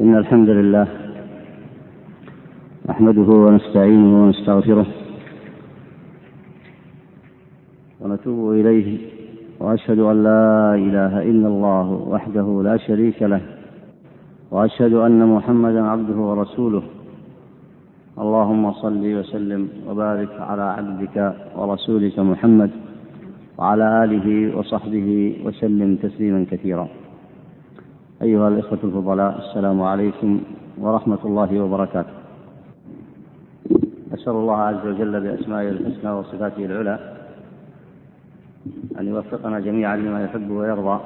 إن الحمد لله نحمده ونستعينه ونستغفره ونتوب إليه وأشهد أن لا إله إلا الله وحده لا شريك له وأشهد أن محمدا عبده ورسوله. اللهم صل وسلم وبارك على عبدك ورسولك محمد وعلى آله وصحبه وسلم تسليما كثيرا. أيها الإخوة الفضلاء السلام عليكم ورحمة الله وبركاته. أسأل الله عز وجل بأسمائه الحسنى وصفاته العلى أن يوفقنا جميعا لما يحب ويرضى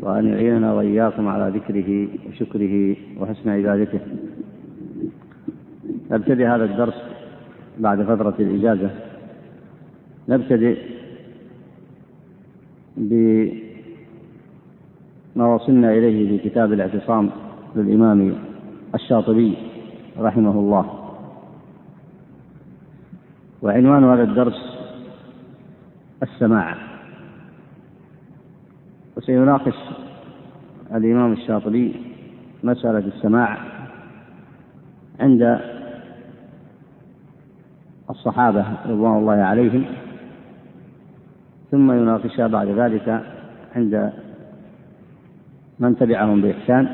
وأن يعيننا وإياكم على ذكره وشكره وحسن عبادته. نبتدئ هذا الدرس بعد فترة الإجازة. نبتدئ بما وصلنا إليه في كتاب الاعتصام للإمام الشاطبي رحمه الله. وعنوان هذا الدرس السماع. وسيناقش الإمام الشاطبي مسألة السماع عند الصحابة رضوان الله عليهم ثم يناقشها بعد ذلك عند من تبعهم بإحسان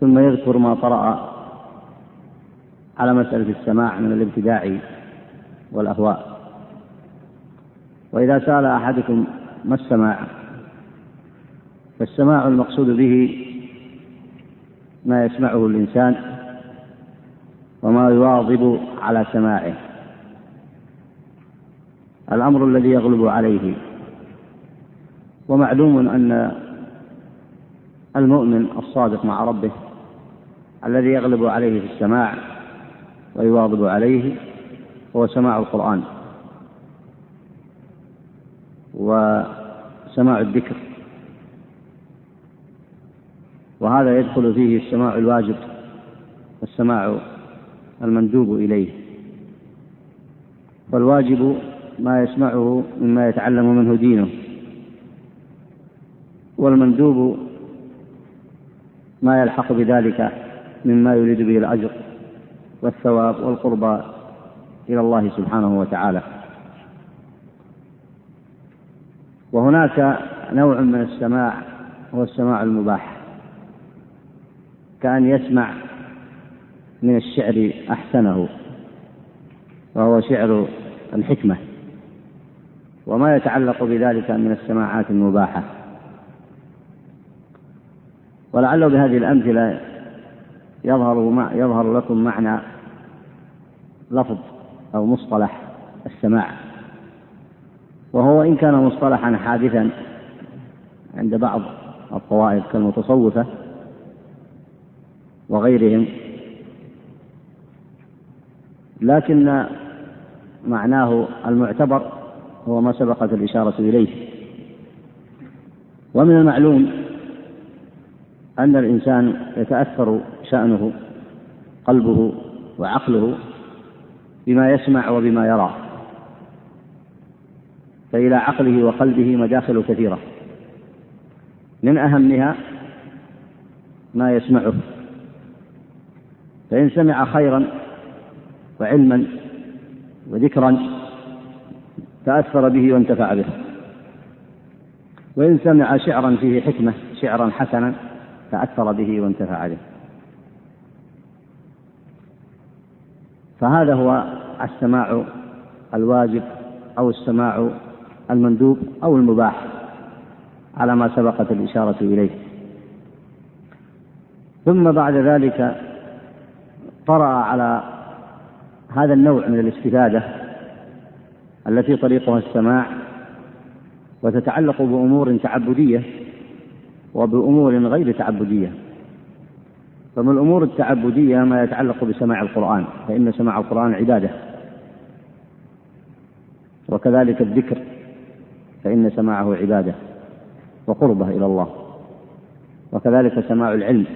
ثم يذكر ما طرأ على مسألة السماع من الابتداع والأهواء. وإذا سأل أحدكم ما السماع فالسماع المقصود به ما يسمعه الإنسان وما يواظب على سماعه. الأمر الذي يغلب عليه. ومعلوم أن المؤمن الصادق مع ربه الذي يغلب عليه في السماع ويواظب عليه هو سماع القرآن وسماع الذكر. وهذا يدخل فيه السماع الواجب والسماع المندوب إليه. فالواجب ما يسمعه مما يتعلم منه دينه والمندوب ما يلحق بذلك مما يريد به الأجر والثواب والقربى إلى الله سبحانه وتعالى. وهناك نوع من السماع هو السماع المباح كأن يسمع من الشعر أحسنه وهو شعر الحكمة وما يتعلق بذلك من السماعات المباحة. ولعله بهذه الأمثلة يظهر يظهر لكم معنى لفظ أو مصطلح السماع. وهو إن كان مصطلحا حادثا عند بعض الطوائف كالمتصوفة وغيرهم لكن معناه المعتبر هو ما سبقت الإشارة إليه. ومن المعلوم أن الإنسان يتأثر شأنه قلبه وعقله بما يسمع وبما يرى. فإلى عقله وقلبه مداخل كثيرة. من أهمها ما يسمعه. فإن سمع خيرا وعلما وذكرا تأثر به وانتفع به. وإن سمع شعرا فيه حكمة شعرا حسنا تأثر به وانتفع به. فهذا هو السماع الواجب أو السماع المندوب أو المباح على ما سبقت الإشارة إليه. ثم بعد ذلك طرأ على هذا النوع من الاستفادة التي طريقها السماع وتتعلق بأمور تعبدية وبأمور غير تعبدية. فمن الأمور التعبدية ما يتعلق بسماع القرآن فإن سماع القرآن عبادة. وكذلك الذكر فإن سماعه عبادة وقربة إلى الله. وكذلك سماع العلم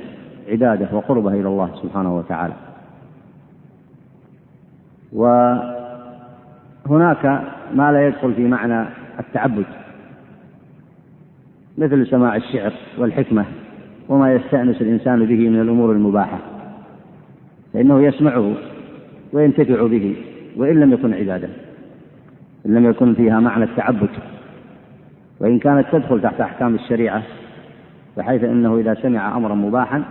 عبادة وقربة إلى الله سبحانه وتعالى. وهناك ما لا يدخل في معنى التعبد. مثل سماع الشعر والحكمة وما يستأنس الإنسان به من الأمور المباحة فإنه يسمعه وينتفع به وإن لم يكن عبادة إن لم يكن فيها معنى التعبد وإن كانت تدخل تحت أحكام الشريعة بحيث أنه إذا سمع أمرا مباحا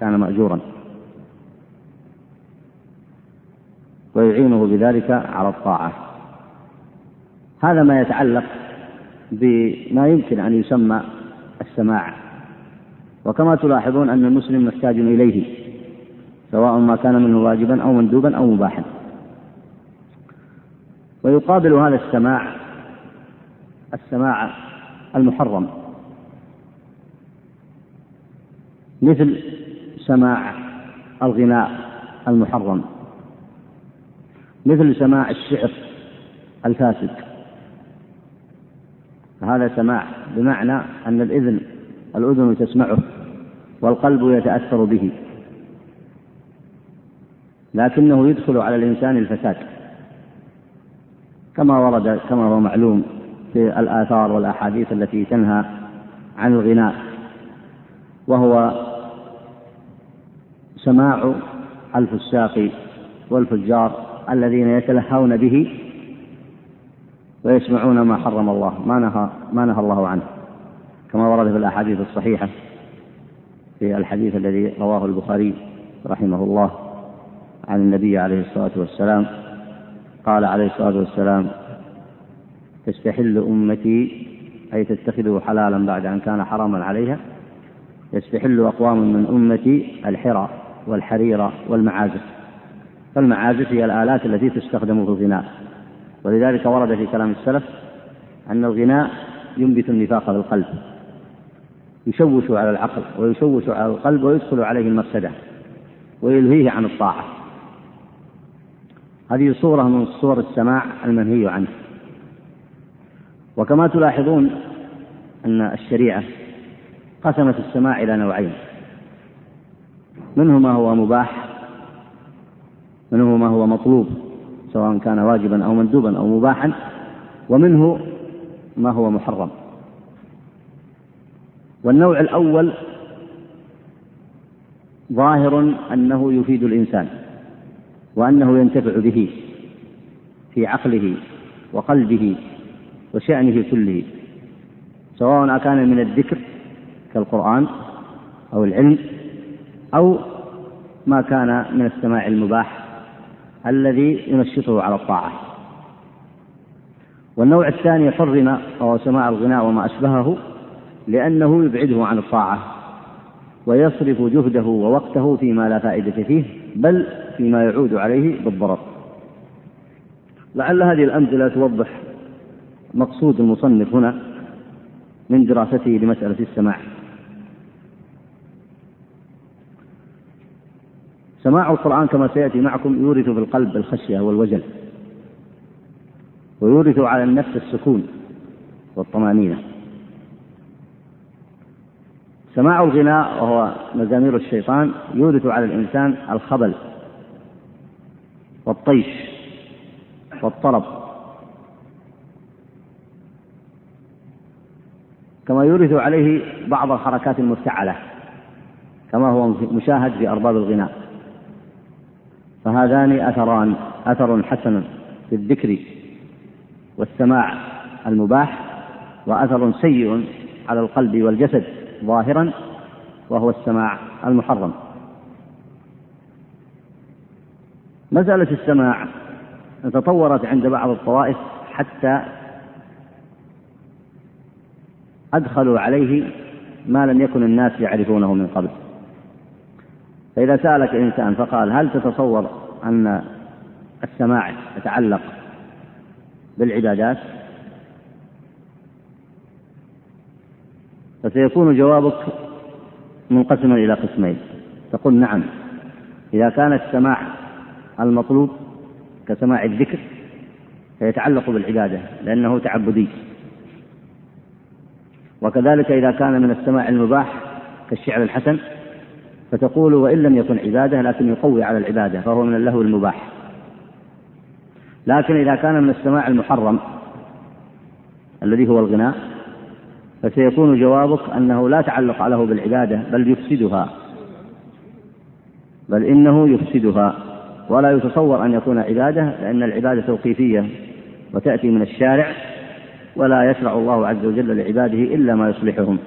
كان مأجورا. ويعينه بذلك على الطاعة. هذا ما يتعلق بما يمكن أن يسمى السماع. وكما تلاحظون أن المسلم محتاج إليه سواء ما كان منه واجبا أو مندوبا أو مباحا. ويقابل هذا السماع السماع المحرم. مثل سماع الغناء المحرم. مثل سماع الشعر الفاسد. هذا سماع بمعنى أن الإذن الأذن تسمعه والقلب يتأثر به. لكنه يدخل على الإنسان الفساد. كما ورد كما هو معلوم في الآثار والأحاديث التي تنهى عن الغناء. وهو سماع الفساق والفجار الذين يتلهون به ويسمعون ما حرم الله ما نهى ما نهى الله عنه. كما ورد في الأحاديث الصحيحة في الحديث الذي رواه البخاري رحمه الله عن النبي عليه الصلاة والسلام قال عليه الصلاة والسلام تستحل أمتي أي تتخذه حلالا بعد أن كان حراما عليها يستحل أقوام من أمتي الحرى والحرير والمعازف. فالمعازف هي الآلات التي تستخدم في الغناء. ولذلك ورد في كلام السلف أن الغناء ينبت النفاق في القلب يشوش على العقل ويشوش على القلب ويدخل عليه المفسدة ويلهيه عن الطاعة. هذه صورة من صور السماع المنهي عنه. وكما تلاحظون أن الشريعة قسمت السماع إلى نوعين. منه ما هو مباح منه ما هو مطلوب. سواء كان واجبا أو مندوبا أو مباحا ومنه ما هو محرم. والنوع الأول ظاهر أنه يفيد الإنسان وأنه ينتفع به في عقله وقلبه وشأنه كله سواء كان من الذكر كالقرآن أو العلم أو ما كان من السماع المباح الذي ينشطه على الطاعة. والنوع الثاني حرم وهو سماع الغناء وما أشبهه لأنه يبعده عن الطاعة ويصرف جهده ووقته فيما لا فائدة فيه بل فيما يعود عليه بالضرر. لعل هذه الأمثلة توضح مقصود المصنف هنا من دراسته لمسألة السماع. سماع القرآن كما سيأتي معكم يورث في القلب الخشية والوجل. ويورث على النفس السكون والطمأنينة. سماع الغناء وهو مزامير الشيطان يورث على الإنسان الخبل والطيش والطرب. كما يورث عليه بعض الحركات المفتعلة كما هو مشاهد في أرباب الغناء. فهذان أثران أثر حسن في الذكر والسماع المباح وأثر سيء على القلب والجسد ظاهرا وهو السماع المحرم. مسألة السماع تطورت عند بعض الطوائف حتى أدخلوا عليه ما لم يكن الناس يعرفونه من قبل. فإذا سألك إنسان فقال هل تتصور أن السماع يتعلق بالعبادات؟ فسيكون جوابك منقسما إلى قسمين. تقول نعم إذا كان السماع المطلوب كسماع الذكر فيتعلق بالعبادة لأنه تعبدي. وكذلك إذا كان من السماع المباح كالشعر الحسن فتقول وإن لم يكن عبادة لكن يقوي على العبادة فهو من اللهو المباح. لكن إذا كان من السماع المحرم الذي هو الغناء فسيكون جوابك أنه لا تعلق له بالعبادة بل يفسدها. بل إنه يفسدها. ولا يتصور أن يكون عبادة لأن العبادة توقيفية وتأتي من الشارع ولا يشرع الله عز وجل لعباده إلا ما يصلحهم.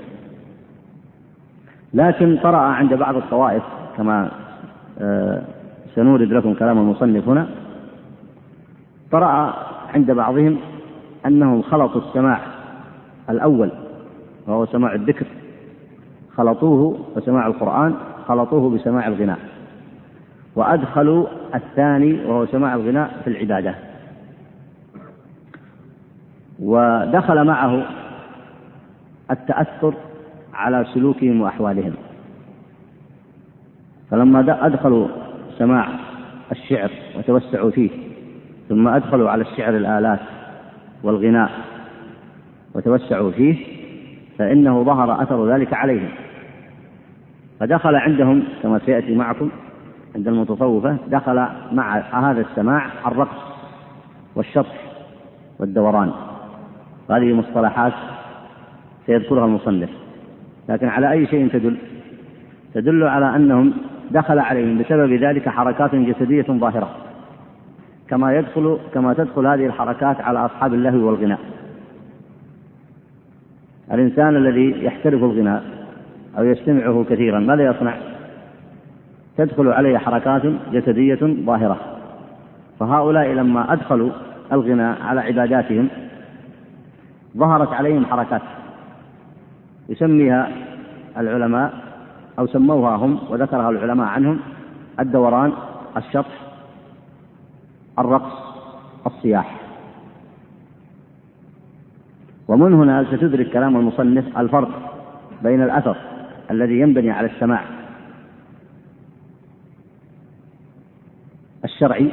لكن طرأ عند بعض الطوائف كما آه، سنورد لكم كلام المصنف هنا. طرأ عند بعضهم أنهم خلطوا السماع الأول وهو سماع الذكر. خلطوه وسماع القرآن خلطوه بسماع الغناء. وأدخلوا الثاني وهو سماع الغناء في العبادة. ودخل معه التأثر على سلوكهم وأحوالهم. فلما أدخلوا سماع الشعر وتوسعوا فيه ثم أدخلوا على الشعر الآلات والغناء وتوسعوا فيه فإنه ظهر أثر ذلك عليهم. فدخل عندهم كما سيأتي معكم عند المتصوفة دخل مع هذا السماع الرقص والشطح والدوران. هذه مصطلحات سيذكرها المصنف. لكن على أي شيء تدل؟ تدل على أنهم دخل عليهم بسبب ذلك حركات جسدية ظاهرة. كما يدخل كما تدخل هذه الحركات على أصحاب اللهو والغناء. الإنسان الذي يحترف الغناء أو يستمعه كثيرا ماذا يصنع؟ تدخل عليه حركات جسدية ظاهرة. فهؤلاء لما أدخلوا الغناء على عباداتهم ظهرت عليهم حركات. يسميها العلماء أو سموها هم وذكرها العلماء عنهم الدوران الشطح الرقص الصياح. ومن هنا ستدرك كلام المصنف الفرق بين الأثر الذي ينبني على السماع الشرعي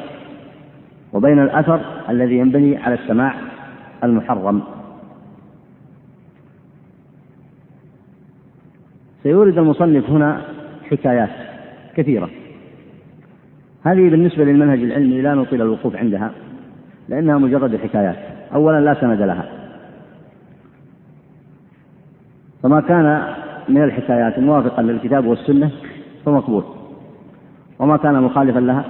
وبين الأثر الذي ينبني على السماع المحرم. سيورد المصنف هنا حكايات كثيرة. هذه بالنسبة للمنهج العلمي لا نطيل الوقوف عندها لأنها مجرد حكايات. أولا لا سند لها. فما كان من الحكايات موافقا للكتاب والسنة فمقبول. وما كان مخالفا لها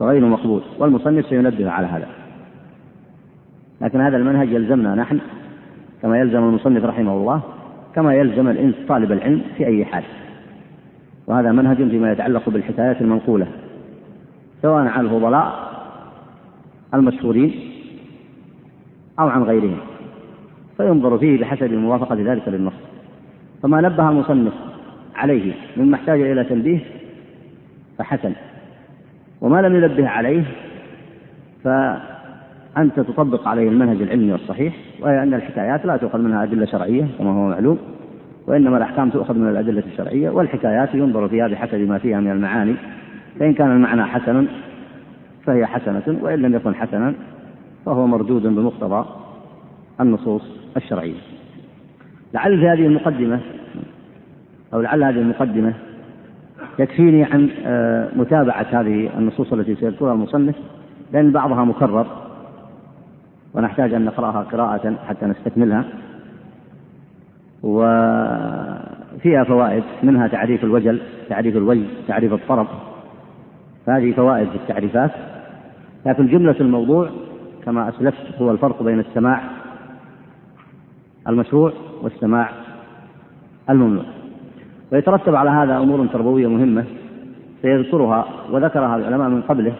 فغير مقبول. والمصنف سينبه على هذا. لكن هذا المنهج يلزمنا نحن كما يلزم المصنف رحمه الله كما يلزم الإنس طالب العلم في أي حال. وهذا منهج فيما يتعلق بالحكايات المنقولة سواء عن الفضلاء المشهورين أو عن غيرهم. فينظر فيه بحسب موافقة ذلك للنص. فما نبه المصنف عليه مما احتاج إلى تنبيه فحسن. وما لم ينبه عليه فأنت تطبق عليه المنهج العلمي والصحيح وهي أن الحكايات لا تؤخذ منها أدلة شرعية كما هو معلوم. وإنما الأحكام تؤخذ من الأدلة الشرعية والحكايات ينظر فيها بحسب ما فيها من المعاني. فإن كان المعنى حسنا فهي حسنة وإن لم يكن حسنا فهو مردود بمقتضى النصوص الشرعية. لعل في هذه المقدمة أو لعل هذه المقدمة يكفيني عن آه، متابعة هذه النصوص التي سيذكرها المصنف لأن بعضها مكرر. ونحتاج أن نقرأها قراءة حتى نستكملها. وفيها فوائد منها تعريف الوجل تعريف الوجه تعريف الطرب. هذه فوائد في التعريفات. لكن جملة الموضوع كما أسلفت هو الفرق بين السماع المشروع والسماع الممنوع. ويترتب على هذا أمور تربوية مهمة سيذكرها وذكرها العلماء من قبله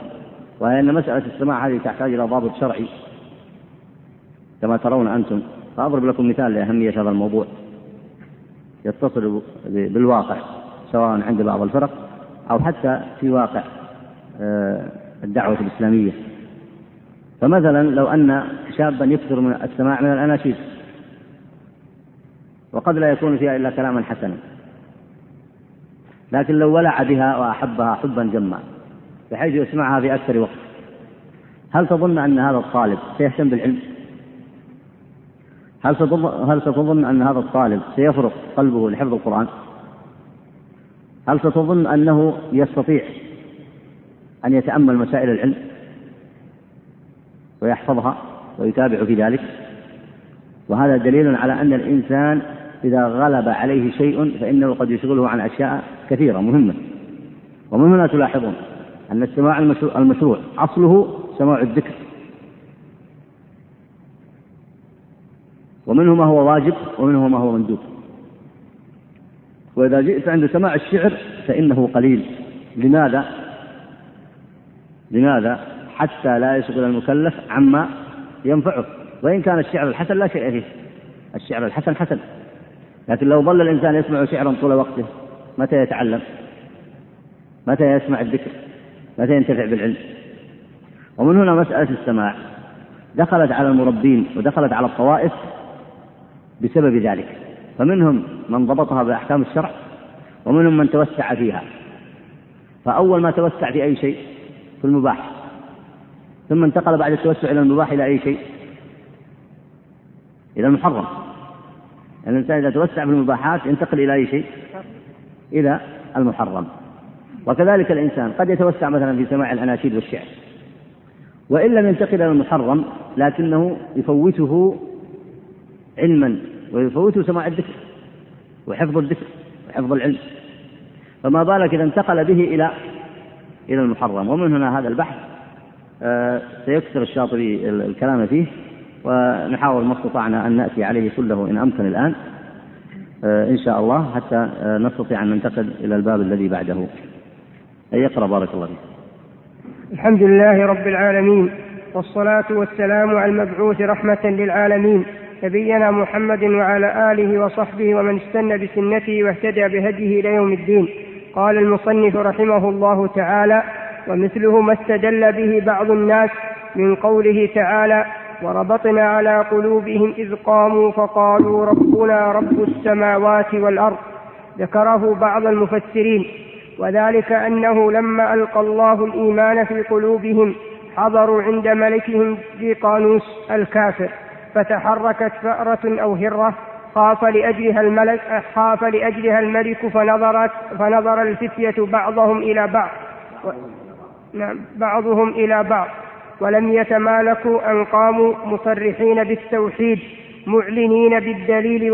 وهي أن مسألة السماع هذه تحتاج إلى ضابط شرعي. كما ترون أنتم. فأضرب لكم مثال لأهمية هذا الموضوع. يتصل بالواقع سواء عند بعض الفرق أو حتى في واقع آه، الدعوة الإسلامية. فمثلا لو أن شابا يكثر من السماع من الأناشيد وقد لا يكون فيها إلا كلاما حسنا. لكن لو ولع بها وأحبها حبا جما بحيث يسمعها في أكثر وقت هل تظن أن هذا الطالب سيهتم بالعلم؟ هل ستظن هل ستظن أن هذا الطالب سيفرغ قلبه لحفظ القرآن؟ هل ستظن أنه يستطيع أن يتأمل مسائل العلم ويحفظها ويتابع في ذلك؟ وهذا دليل على أن الإنسان إذا غلب عليه شيء فإنه قد يشغله عن أشياء كثيرة مهمة ومن هنا تلاحظون أن السماع المشروع أصله سماع الذكر ومنه ما هو واجب ومنه ما هو مندوب. وإذا جئت عند سماع الشعر فإنه قليل. لماذا؟ لماذا؟ حتى لا يشغل المكلف عما ينفعه. وإن كان الشعر الحسن لا شيء فيه. الشعر الحسن حسن. لكن لو ظل الإنسان يسمع شعرا طول وقته متى يتعلم؟ متى يسمع الذكر؟ متى ينتفع بالعلم؟ ومن هنا مسألة السماع. دخلت على المربين ودخلت على الطوائف بسبب ذلك. فمنهم من ضبطها بأحكام الشرع ومنهم من توسع فيها. فأول ما توسع في أي شيء في المباح. ثم انتقل بعد التوسع إلى المباح إلى أي شيء؟ إلى المحرم. الإنسان إذا توسع في المباحات ينتقل إلى أي شيء؟ إلى المحرم. وكذلك الإنسان قد يتوسع مثلا في سماع الأناشيد والشعر. وإن لم ينتقل إلى المحرم لكنه يفوته علما ويفوته سماع الذكر وحفظ الذكر وحفظ العلم. فما بالك إذا انتقل به إلى إلى المحرم؟ ومن هنا هذا البحث آه، سيكثر الشاطبي الكلام فيه ونحاول ما استطعنا أن نأتي عليه كله إن أمكن الآن آه، إن شاء الله حتى آه، نستطيع أن ننتقل إلى الباب الذي بعده. أي يقرأ بارك الله فيك. الحمد لله رب العالمين والصلاة والسلام على المبعوث رحمة للعالمين. نبينا محمد وعلى آله وصحبه ومن استنى بسنته واهتدى بهديه إلى يوم الدين. قال المصنف رحمه الله تعالى ومثله ما استدل به بعض الناس من قوله تعالى وربطنا على قلوبهم إذ قاموا فقالوا ربنا رب السماوات والأرض. ذكره بعض المفسرين. وذلك أنه لما ألقى الله الإيمان في قلوبهم حضروا عند ملكهم ذي قانوس الكافر. فتحركت فأرة أو هرة خاف لأجلها الملك خاف لأجلها الملك فنظرت فنظر الفتية بعضهم إلى بعض. نعم بعضهم إلى بعض. ولم يتمالكوا أن قاموا مصرحين بالتوحيد معلنين بالدليل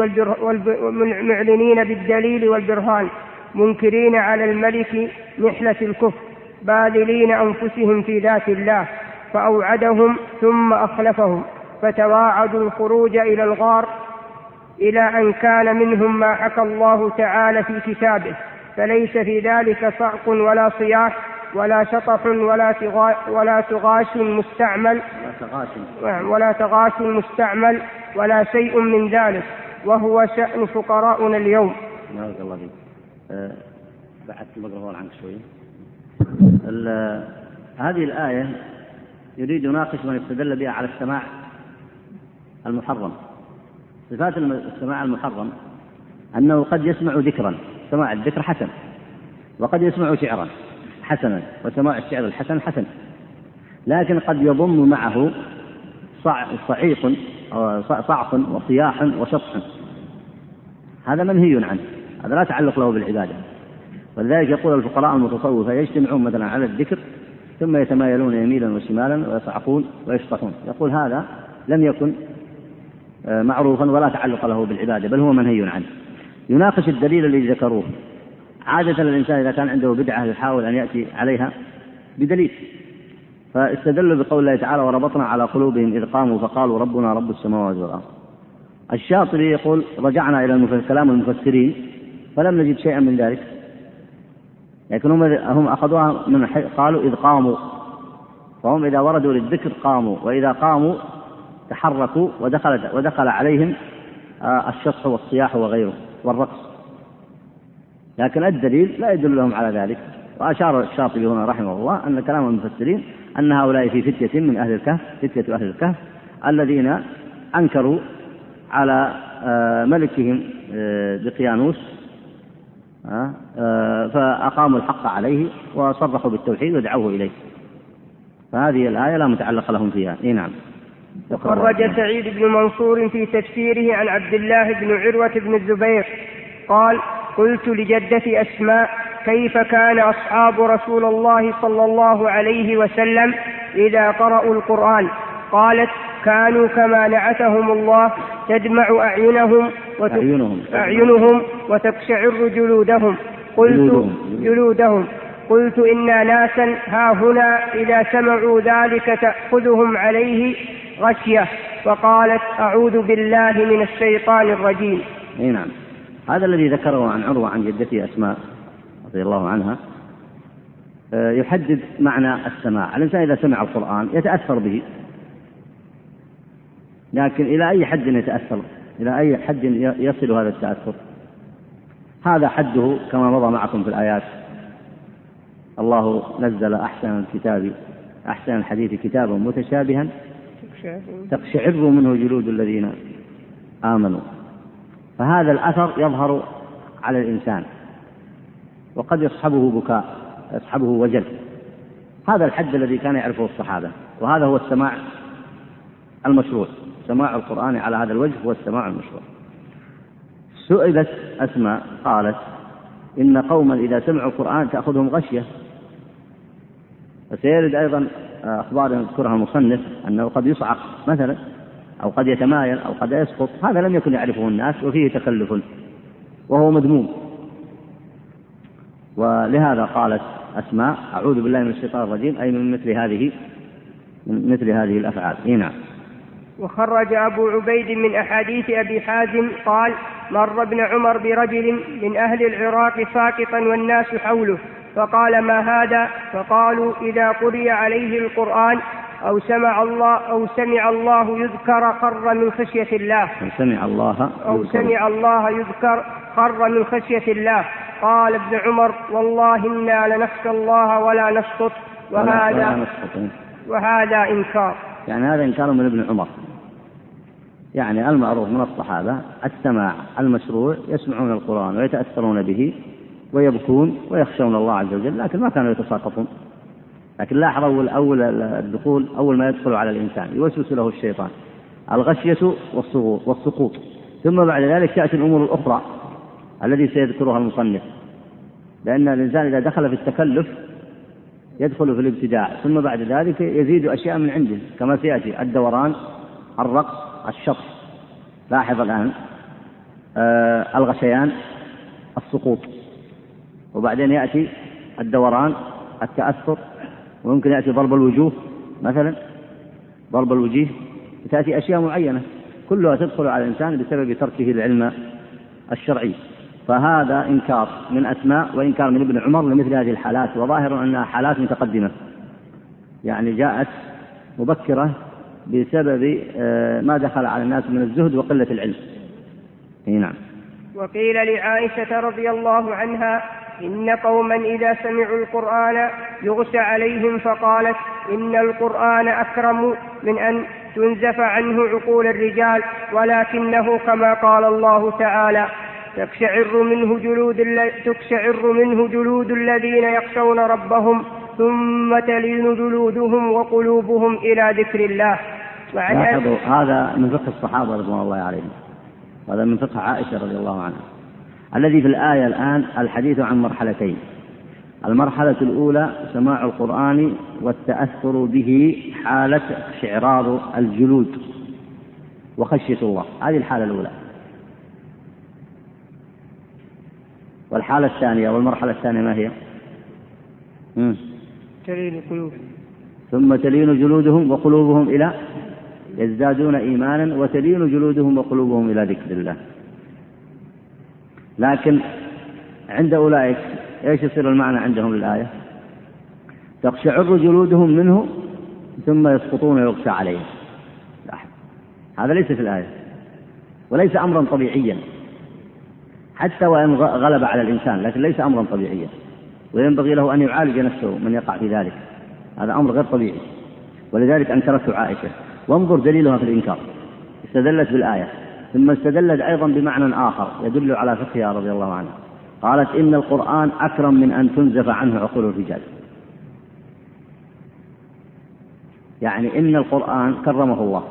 معلنين بالدليل والبرهان منكرين على الملك محلة الكفر باذلين أنفسهم في ذات الله فأوعدهم ثم أخلفهم. فتواعدوا الخروج إلى الغار إلى أن كان منهم ما حكى الله تعالى في كتابه فليس في ذلك صعق ولا صياح ولا شطح ولا ولا تغاش مستعمل ولا تغاش مستعمل ولا شيء من ذلك وهو شأن فقراؤنا اليوم. بارك الله فيك. أه بعدت الميكروفون عنك شوي. هذه الآية يريد يناقش من استدل بها على السماع المحرم. صفات السماع المحرم أنه قد يسمع ذكرا، سماع الذكر حسن. وقد يسمع شعرا حسنا وسماع الشعر الحسن حسن لكن قد يضم معه صعيق صعق وصياح وشطح هذا منهي عنه هذا لا تعلق له بالعبادة ولذلك يقول الفقراء المتصوفة يجتمعون مثلا على الذكر ثم يتمايلون يمينا وشمالا ويصعقون ويشطحون يقول هذا لم يكن معروفا ولا تعلق له بالعبادة بل هو منهي عنه. يناقش الدليل الذي ذكروه. عادة الإنسان إذا كان عنده بدعة يحاول أن يأتي عليها بدليل. فاستدلوا بقول الله تعالى وربطنا على قلوبهم إذ قاموا فقالوا ربنا رب السماوات والأرض. الشاطبي يقول رجعنا إلى كلام المفسرين فلم نجد شيئا من ذلك. لكن هم هم أخذوها من قالوا إذ قاموا. فهم إذا وردوا للذكر قاموا وإذا قاموا تحركوا ودخل ودخل عليهم آه، الشطح والصياح وغيره والرقص. لكن الدليل لا يدل لهم على ذلك. وأشار الشاطبي هنا رحمه الله أن كلام المفسرين أن هؤلاء في فتية من أهل الكهف فتية أهل الكهف الذين أنكروا على آه، ملكهم آه، دقيانوس آه، فأقاموا الحق عليه وصرحوا بالتوحيد ودعوه إليه. فهذه الآية لا متعلق لهم فيها. إيه نعم. وخرج سعيد بن منصور في تفسيره عن عبد الله بن عروة بن الزبير. قال قلت لجدتي أسماء كيف كان أصحاب رسول الله صلى الله عليه وسلم إذا قرأوا القرآن؟ قالت كانوا كما نعتهم الله تدمع أعينهم أعينهم. أعينهم وتقشعر جلودهم قلت جلودهم. جلودهم. قلت إنا ناسا ها هنا إذا سمعوا ذلك تأخذهم عليه غشية وقالت أعوذ بالله من الشيطان الرجيم. إي نعم. هذا الذي ذكره عن عروة عن جدته أسماء رضي الله عنها آه، يحدد معنى السماع. الإنسان إذا سمع القرآن يتأثر به. لكن إلى أي حد يتأثر؟ إلى أي حد يصل هذا التأثر؟ هذا حده كما مضى معكم في الآيات. الله نزل أحسن الكتاب أحسن الحديث كتابا متشابها تقشعر منه جلود الذين آمنوا. فهذا الأثر يظهر على الإنسان وقد يصحبه بكاء يصحبه وجل. هذا الحد الذي كان يعرفه الصحابة وهذا هو السماع المشروع. سماع القرآن على هذا الوجه هو السماع المشروع. سئلت أسماء قالت إن قوما إذا سمعوا القرآن تأخذهم غشية. وسيرد أيضا أخبار يذكرها المصنف أنه قد يصعق مثلا أو قد يتمايل أو قد يسقط هذا لم يكن يعرفه الناس وفيه تكلف وهو مذموم. ولهذا قالت أسماء أعوذ بالله من الشيطان الرجيم أي من مثل هذه من مثل هذه الأفعال. إيه نعم. وخرج أبو عبيد من أحاديث أبي حازم قال مر ابن عمر برجل من أهل العراق ساقطا والناس حوله. فقال ما هذا؟ فقالوا إذا قرئ عليه القرآن أو سمع الله أو سمع الله يذكر خر من خشية الله. أو سمع الله أو سمع الله يذكر خر من خشية الله. قال ابن عمر والله إنا لنخشى الله ولا نسقط وهذا وهذا إنكار. يعني هذا إنكار من ابن عمر. يعني المعروف من الصحابة السماع المشروع يسمعون القرآن ويتأثرون به ويبكون ويخشون الله عز وجل لكن ما كانوا يتساقطون. لكن لاحظ أول أول الدخول أول ما يدخل على الإنسان يوسوس له الشيطان الغشية والسقوط. ثم بعد ذلك تأتي الأمور الأخرى الذي سيذكرها المصنف. لأن الإنسان إذا دخل في التكلف يدخل في الابتداع. ثم بعد ذلك يزيد أشياء من عنده كما سيأتي الدوران الرقص الشطف لاحظ الآن آه الغشيان السقوط. وبعدين يأتي الدوران التأثر ويمكن يأتي ضرب الوجوه مثلا ضرب الوجيه. تأتي أشياء معينة كلها تدخل على الإنسان بسبب تركه العلم الشرعي. فهذا إنكار من أسماء وإنكار من ابن عمر لمثل هذه الحالات وظاهر أنها حالات متقدمة. يعني جاءت مبكرة بسبب آه، ما دخل على الناس من الزهد وقلة العلم. نعم. وقيل لعائشة رضي الله عنها إن قوما إذا سمعوا القرآن يغشى عليهم فقالت إن القرآن أكرم من أن تنزف عنه عقول الرجال ولكنه كما قال الله تعالى تقشعر منه جلود تقشعر منه جلود الذين يخشون ربهم ثم تلين جلودهم وقلوبهم إلى ذكر الله. لاحظوا هذا من فقه الصحابة رضوان الله عليهم. هذا من فقه عائشة رضي الله عنها. الذي في الآية الآن الحديث عن مرحلتين. المرحلة الأولى سماع القرآن والتأثر به حالة شعرار الجلود وخشية الله. هذه الحالة الأولى. والحالة الثانية والمرحلة الثانية ما هي؟ تلين القلوب ثم تلين جلودهم وقلوبهم إلى يزدادون إيمانا وتلين جلودهم وقلوبهم إلى ذكر الله. لكن عند أولئك إيش يصير المعنى عندهم للآية؟ تقشعر جلودهم منه ثم يسقطون ويغشى عليهم. هذا ليس في الآية. وليس أمرا طبيعيا. حتى وإن غلب على الإنسان لكن ليس أمرا طبيعيا. وينبغي له أن يعالج نفسه من يقع في ذلك. هذا أمر غير طبيعي. ولذلك أنكرته عائشة. وانظر دليلها في الإنكار. استدلت بالآية. ثم استدلت أيضا بمعنى آخر يدل على فقهها رضي الله عنها قالت إن القرآن أكرم من أن تنزف عنه عقول الرجال يعني إن القرآن كرمه الله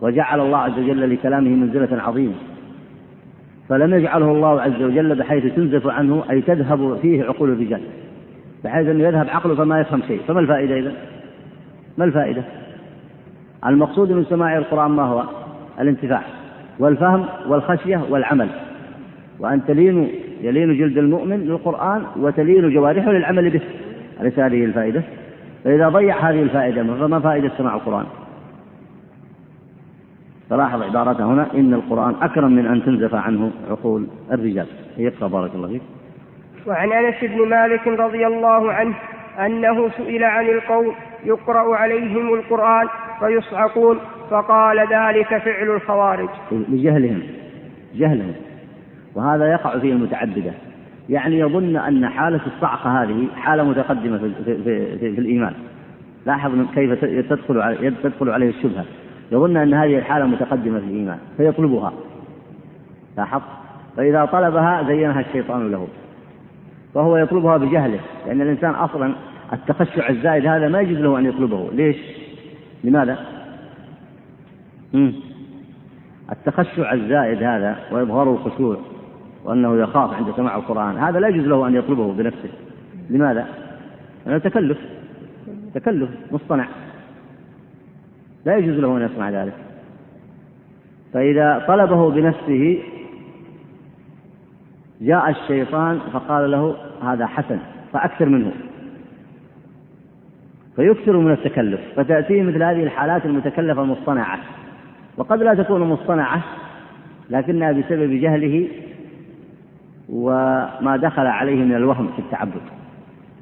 وجعل الله عز وجل لكلامه منزلة عظيمة فلم يجعله الله عز وجل بحيث تنزف عنه أي تذهب فيه عقول الرجال بحيث أنه يذهب عقله فما يفهم شيء فما الفائدة إذا؟ ما الفائدة؟ المقصود من سماع القرآن ما هو؟ الانتفاع والفهم والخشية والعمل. وأن تلين يلين جلد المؤمن للقرآن وتلين جوارحه للعمل به. أليس هذه الفائدة؟ فإذا ضيع هذه الفائدة فما فائدة سماع القرآن؟ فلاحظ عبارته هنا إن القرآن أكرم من أن تنزف عنه عقول الرجال. يقرأ بارك الله فيك. وعن أنس بن مالك رضي الله عنه أنه سئل عن القوم يقرأ عليهم القرآن فيصعقون. فقال ذلك فعل الخوارج. لجهلهم جهلهم. وهذا يقع فيه المتعبدة يعني يظن أن حالة الصعقة هذه حالة متقدمة في, في, في, في, الإيمان. لاحظ كيف تدخل تدخل عليه الشبهة. يظن أن هذه الحالة متقدمة في الإيمان فيطلبها. لاحظ؟ فإذا طلبها زينها الشيطان له. فهو يطلبها بجهله. لأن الإنسان أصلا التخشع الزائد هذا ما يجوز له أن يطلبه. ليش؟ لماذا؟ التخشع الزائد هذا وإظهار الخشوع وأنه يخاف عند سماع القرآن هذا لا يجوز له أن يطلبه بنفسه. لماذا؟ لأنه تكلف تكلف مصطنع. لا يجوز له أن يصنع ذلك. فإذا طلبه بنفسه جاء الشيطان فقال له هذا حسن فأكثر منه. فيكثر من التكلف فتأتيه مثل هذه الحالات المتكلفة المصطنعة. وقد لا تكون مصطنعة لكنها بسبب جهله وما دخل عليه من الوهم في التعبد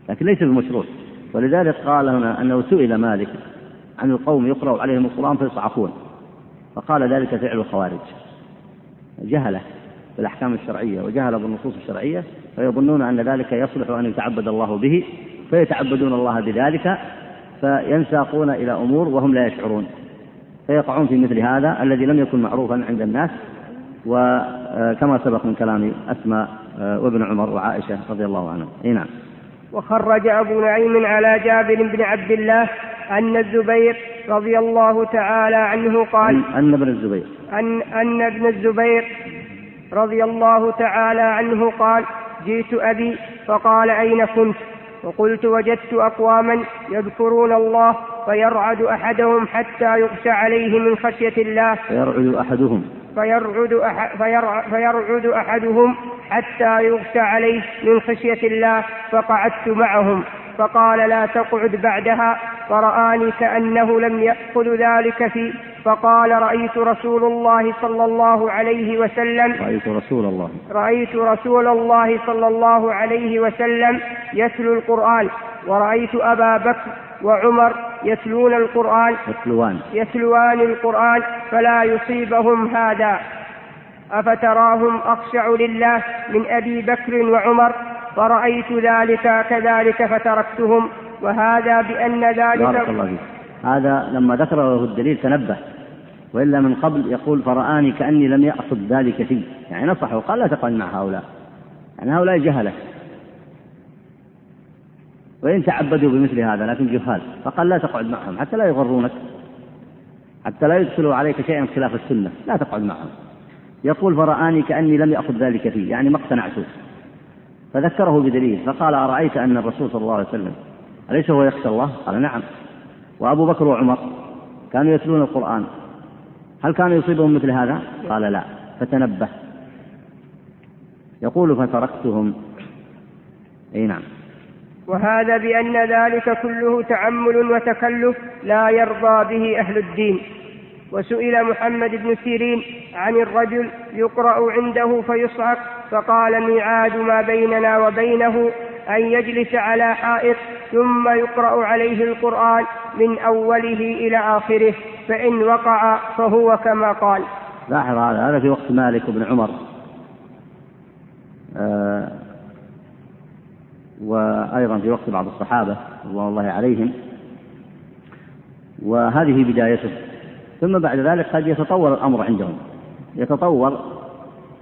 لكن ليس بمشروط. ولذلك قال هنا أنه سئل مالك عن القوم يقرأ عليهم القرآن فيصعقون فقال ذلك فعل الخوارج. جهله بالأحكام الشرعية وجهل بالنصوص الشرعية فيظنون أن ذلك يصلح أن يتعبد الله به فيتعبدون الله بذلك فينساقون إلى أمور وهم لا يشعرون. فيقعون في مثل هذا الذي لم يكن معروفا عند الناس. وكما سبق من كلام أسماء وابن عمر وعائشة رضي الله عنهم. أي نعم. وخرج أبو نعيم على جابر بن عبد الله أن الزبير رضي الله تعالى عنه قال أن ابن الزبير. أن أن ابن الزبير رضي الله تعالى عنه قال جئت أبي فقال أين كنت؟ وقلت وجدت أقواما يذكرون الله فيرعد أحدهم حتى يغشى عليه من خشية الله. فيرعد أحدهم. فيرعد, أح فيرعد أحدهم حتى يغشى عليه من خشية الله. فقعدت معهم. فقال لا تقعد بعدها. فرآني كأنه لم يأخذ ذلك في فقال رأيت رسول الله صلى الله عليه وسلم. رأيت رسول الله. رأيت رسول الله صلى الله عليه وسلم يتلو القرآن. ورأيت أبا بكر وعمر يتلون القرآن. يتلوان. يتلوان القرآن. فلا يصيبهم هذا. أفتراهم أخشع لله من أبي بكر وعمر. فرأيت ذلك كذلك فتركتهم. وهذا بأن ذلك بارك الله فيك. هذا لما ذكر له الدليل تنبه. وإلا من قبل يقول فرآني كأني لم يأخذ ذلك فيه يعني نصحه. قال لا تقعد مع هؤلاء. يعني هؤلاء جهلة. وإن تعبدوا بمثل هذا لكن جهال. فقال لا تقعد معهم حتى لا يغرونك حتى لا يدخلوا عليك شيئا خلاف السنة. لا تقعد معهم. يقول فرآني كأني لم يأخذ ذلك فيه يعني ما اقتنعته. فذكره بدليل فقال أرأيت أن الرسول صلى الله عليه وسلم أليس هو يخشى الله؟ قال نعم. وأبو بكر وعمر كانوا يتلون القرآن. هل كان يصيبهم مثل هذا؟ قال لا. فتنبه. يقول فتركتهم. أي نعم. وهذا بأن ذلك كله تعمل وتكلف لا يرضى به أهل الدين. وسئل محمد بن سيرين عن الرجل يقرأ عنده فيصعق فقال ميعاد ما بيننا وبينه أن يجلس على حائط ثم يقرأ عليه القرآن من أوله إلى آخره فإن وقع فهو كما قال. لاحظ هذا هذا في وقت مالك بن عمر. آه وأيضا في وقت بعض الصحابة رضوان الله عليهم. وهذه بدايته ثم بعد ذلك قد يتطور الأمر عندهم. يتطور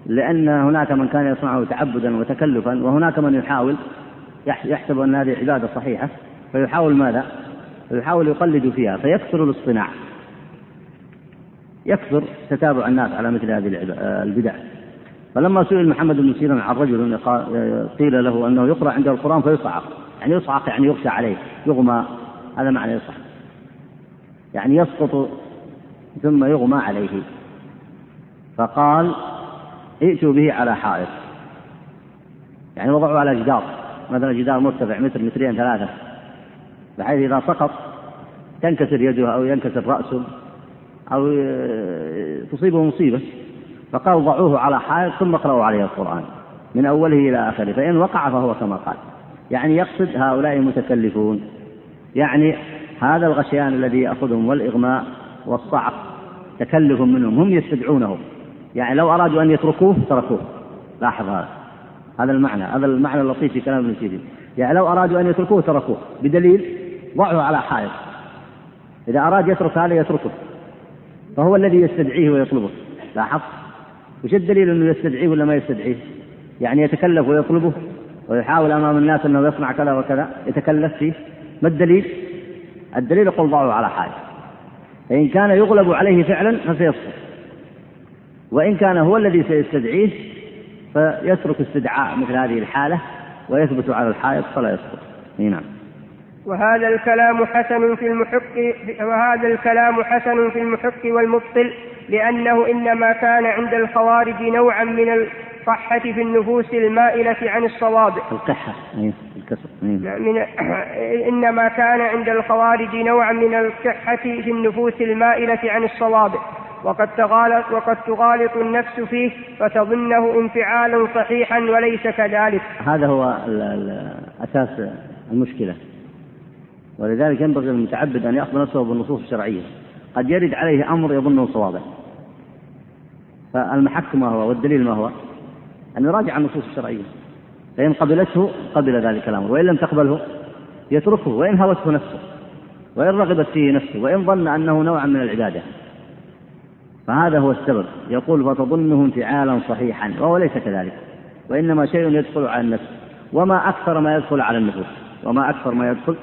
لأن هناك من كان يصنعه تعبدا وتكلفا وهناك من يحاول يحسب أن هذه عبادة صحيحة. فيحاول ماذا؟ فيحاول يقلد فيها فيكثر الاصطناع. يكثر تتابع الناس على مثل هذه البدع. فلما سئل محمد بن سيرين عن رجل قيل له أنه يقرأ عنده القرآن فيصعق. يعني يصعق يعني يغشى عليه. يغمى. هذا معنى يصعق. يعني يسقط ثم يغمى عليه. فقال ائتوا به على حائط. يعني وضعوا على جدار. مثلا جدار مرتفع متر مترين ثلاثة. بحيث إذا سقط تنكسر يده أو ينكسر رأسه أو تصيبه مصيبة. فقال ضعوه على حائط ثم اقرأوا عليه القرآن من أوله إلى آخره فإن وقع فهو كما قال. يعني يقصد هؤلاء المتكلفون. يعني هذا الغشيان الذي يأخذهم والإغماء والصعق تكلف منهم هم يستدعونه يعني لو أرادوا أن يتركوه تركوه. لاحظ هذا. هذا المعنى هذا المعنى اللطيف في كلام ابن سيرين. يعني لو أرادوا أن يتركوه تركوه. بدليل ضعوا على حائط. إذا أراد يترك هذا يتركه. فهو الذي يستدعيه ويطلبه. لاحظ؟ وش الدليل أنه يستدعيه ولا ما يستدعيه؟ يعني يتكلف ويطلبه ويحاول أمام الناس أنه يصنع كذا وكذا يتكلف فيه. ما الدليل؟ الدليل يقول ضعوا على حائط فإن كان يغلب عليه فعلا فسيسقط وإن كان هو الذي سيستدعيه فيترك استدعاء مثل هذه الحالة ويثبت على الحائط فلا يسقط نعم. وهذا الكلام حسن في المحق وهذا الكلام حسن في المحق والمبطل. لأنه إنما كان عند الخوارج نوعا من القحة في النفوس المائلة عن الصواب القحة أي الكسر من إنما كان عند الخوارج نوعا من القحة في النفوس المائلة عن الصواب وقد تغالط وقد تغالط النفس فيه فتظنه انفعالا صحيحا وليس كذلك. هذا هو أساس المشكلة. ولذلك ينبغي للمتعبد أن يأخذ نفسه بالنصوص الشرعية. قد يرد عليه أمر يظنه صوابا. فالمحك ما هو والدليل ما هو؟ أن يراجع النصوص الشرعية. فإن قبلته قبل ذلك الأمر وإن لم تقبله يتركه وإن هوته نفسه. وإن رغبت فيه نفسه وإن ظن أنه نوعا من العبادة فهذا هو السبب يقول فتظنه انفعالا صحيحا وهو ليس كذلك وإنما شيء يدخل على النفس وما أكثر ما يدخل على النفوس وما أكثر ما يدخل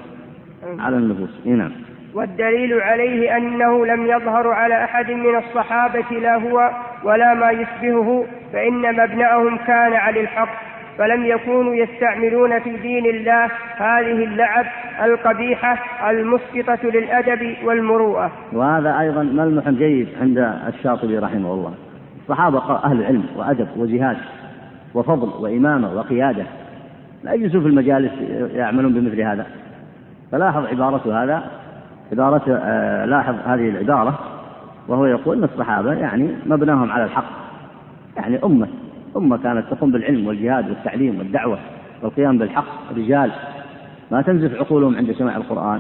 على النفوس نعم والدليل عليه أنه لم يظهر على أحد من الصحابة لا هو ولا ما يشبهه فإن مبنأهم كان على الحق فلم يكونوا يستعملون في دين الله هذه اللعب القبيحة المسقطة للأدب والمروءة. وهذا أيضا ملمح جيد عند الشاطبي رحمه الله. الصحابة أهل علم وأدب وجهاد وفضل وإمامة وقيادة. لا يجلسوا في المجالس يعملون بمثل هذا. فلاحظ عبارة هذا عبارة آه لاحظ هذه العبارة وهو يقول أن الصحابة يعني مبناهم على الحق. يعني أمة أمة كانت تقوم بالعلم والجهاد والتعليم والدعوة والقيام بالحق رجال. ما تنزف عقولهم عند سماع القرآن.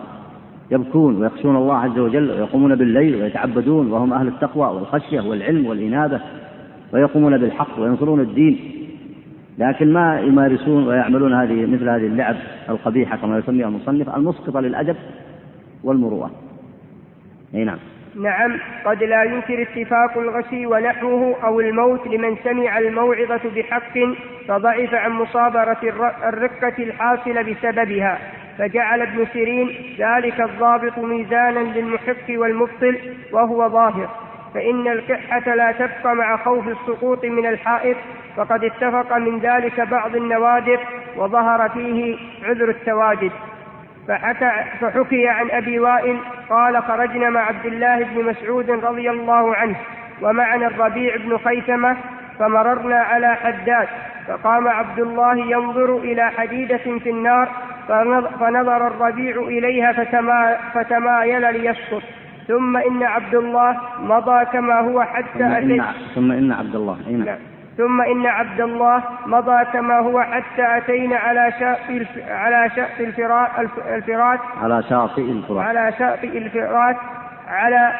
يبكون ويخشون الله عز وجل ويقومون بالليل ويتعبدون وهم أهل التقوى والخشية والعلم والإنابة ويقومون بالحق وينصرون الدين. لكن ما يمارسون ويعملون هذه مثل هذه اللعب القبيحة كما يسميها المصنف المسقطة للأدب. والمروءة. أي نعم. نعم قد لا ينكر اتفاق الغشي ونحوه أو الموت لمن سمع الموعظة بحق فضعف عن مصابرة الرقة الحاصلة بسببها فجعل ابن سيرين ذلك الضابط ميزانا للمحق والمبطل وهو ظاهر فإن القحة لا تبقى مع خوف السقوط من الحائط فقد اتفق من ذلك بعض النوادر وظهر فيه عذر التواجد. فحكى فحكي عن أبي وائل قال خرجنا مع عبد الله بن مسعود رضي الله عنه ومعنا الربيع بن خيثمة فمررنا على حداد فقام عبد الله ينظر إلى حديدة في النار فنظر الربيع إليها فتما فتمايل ليسقط ثم إن عبد الله مضى كما هو حتى ثم إن, ثم إن عبد الله نعم. ثم إن عبد الله مضى كما هو حتى أتينا على شاطئ على شاطئ الفرات على شاطئ الفرات على شاطئ الفرات على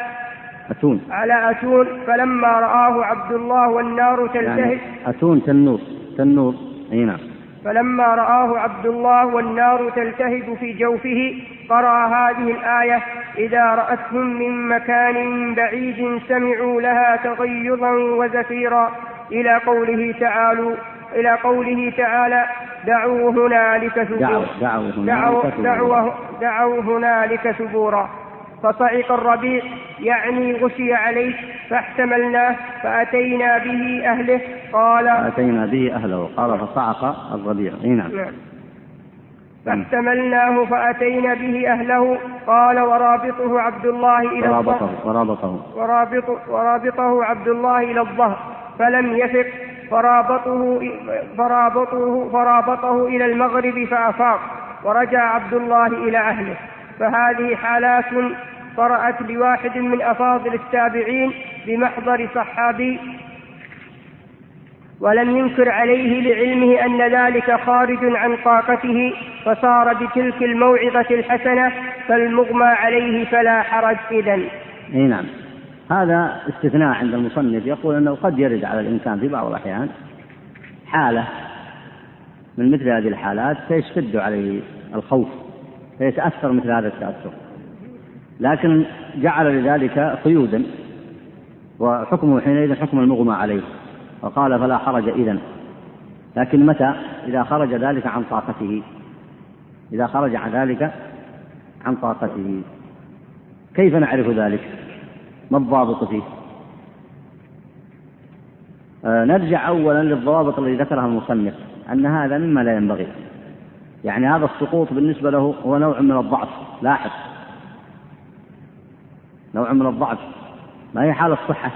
أتون. على أتون. فلما رآه عبد الله والنار تلتهب يعني أتون تنور تنور أي نعم. فلما رآه عبد الله والنار تلتهب في جوفه قرأ هذه الآية إذا رأتهم من مكان بعيد سمعوا لها تغيظا وزفيرا. إلى قوله تعالى إلى قوله تعالى دعوا هنالك ثبورا. دعوا, دعوا, دعوا, دعوا هنالك ثبورا. فصعق الربيع يعني غشي عليه فاحتملناه فأتينا به أهله. قال فأتينا به أهله. قال فصعق الربيع. نعم. فاحتملناه فأتينا به أهله. قال ورابطه عبد الله إلى ورابطه ورابطه. ورابط ورابطه عبد الله إلى الظهر. فلم يفق فرابطه فرابطه فرابطه إلى المغرب فأفاق ورجع عبد الله إلى أهله. فهذه حالات طرأت لواحد من أفاضل التابعين بمحضر صحابي. ولم ينكر عليه لعلمه أن ذلك خارج عن طاقته فصار بتلك الموعظة الحسنة فالمغمى عليه فلا حرج إي نعم. هذا استثناء عند المصنف. يقول إنه قد يرد على الإنسان في بعض الأحيان حالة من مثل هذه الحالات فيشتد عليه الخوف فيتأثر مثل هذا التأثر. لكن جعل لذلك قيودا وحكمه حينئذ حكم المغمى عليه وقال فلا حرج إذا لكن متى؟ إذا خرج ذلك عن طاقته. إذا خرج عن ذلك عن طاقته. كيف نعرف ذلك؟ ما الضابط فيه؟ آه نرجع أولا للضوابط التي ذكرها المصنف أن هذا مما لا ينبغي. يعني هذا السقوط بالنسبة له هو نوع من الضعف لاحظ. نوع من الضعف. ما هي حالة صحة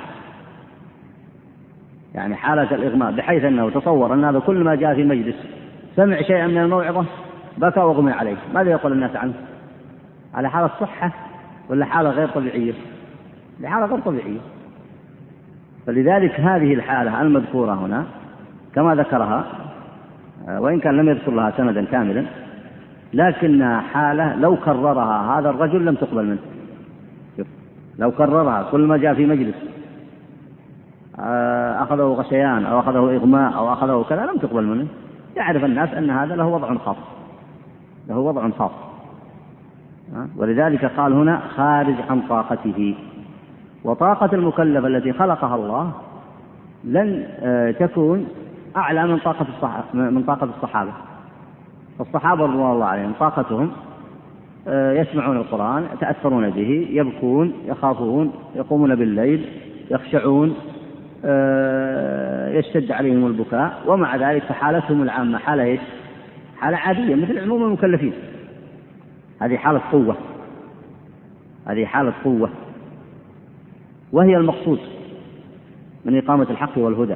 يعني حالة الإغماء بحيث أنه تصور أن هذا كل ما جاء في مجلس سمع شيئا من الموعظة بكى وأغمي عليه. ماذا يقول الناس عنه؟ على حالة صحة ولا حالة غير طبيعية؟ لحالة غير طبيعية. فلذلك هذه الحالة المذكورة هنا كما ذكرها وإن كان لم يذكر لها سندا كاملا لكنها حالة لو كررها هذا الرجل لم تقبل منه. لو كررها كل ما جاء في مجلس آه، أخذه غشيان أو أخذه إغماء أو أخذه كذا لم تقبل منه. يعرف الناس أن هذا له وضع خاص له وضع خاص. ولذلك قال هنا خارج عن طاقته. وطاقة المكلف التي خلقها الله لن آه، تكون أعلى من طاقة من طاقة الصحابة. الصحابة رضوان الله عليهم طاقتهم آه، يسمعون القرآن يتأثرون به يبكون يخافون يقومون بالليل يخشعون آه، يشتد عليهم البكاء. ومع ذلك فحالتهم العامة حالة إيش؟ حالة عادية مثل عموم المكلفين. هذه حالة قوة. هذه حالة قوة. وهي المقصود من إقامة الحق والهدى.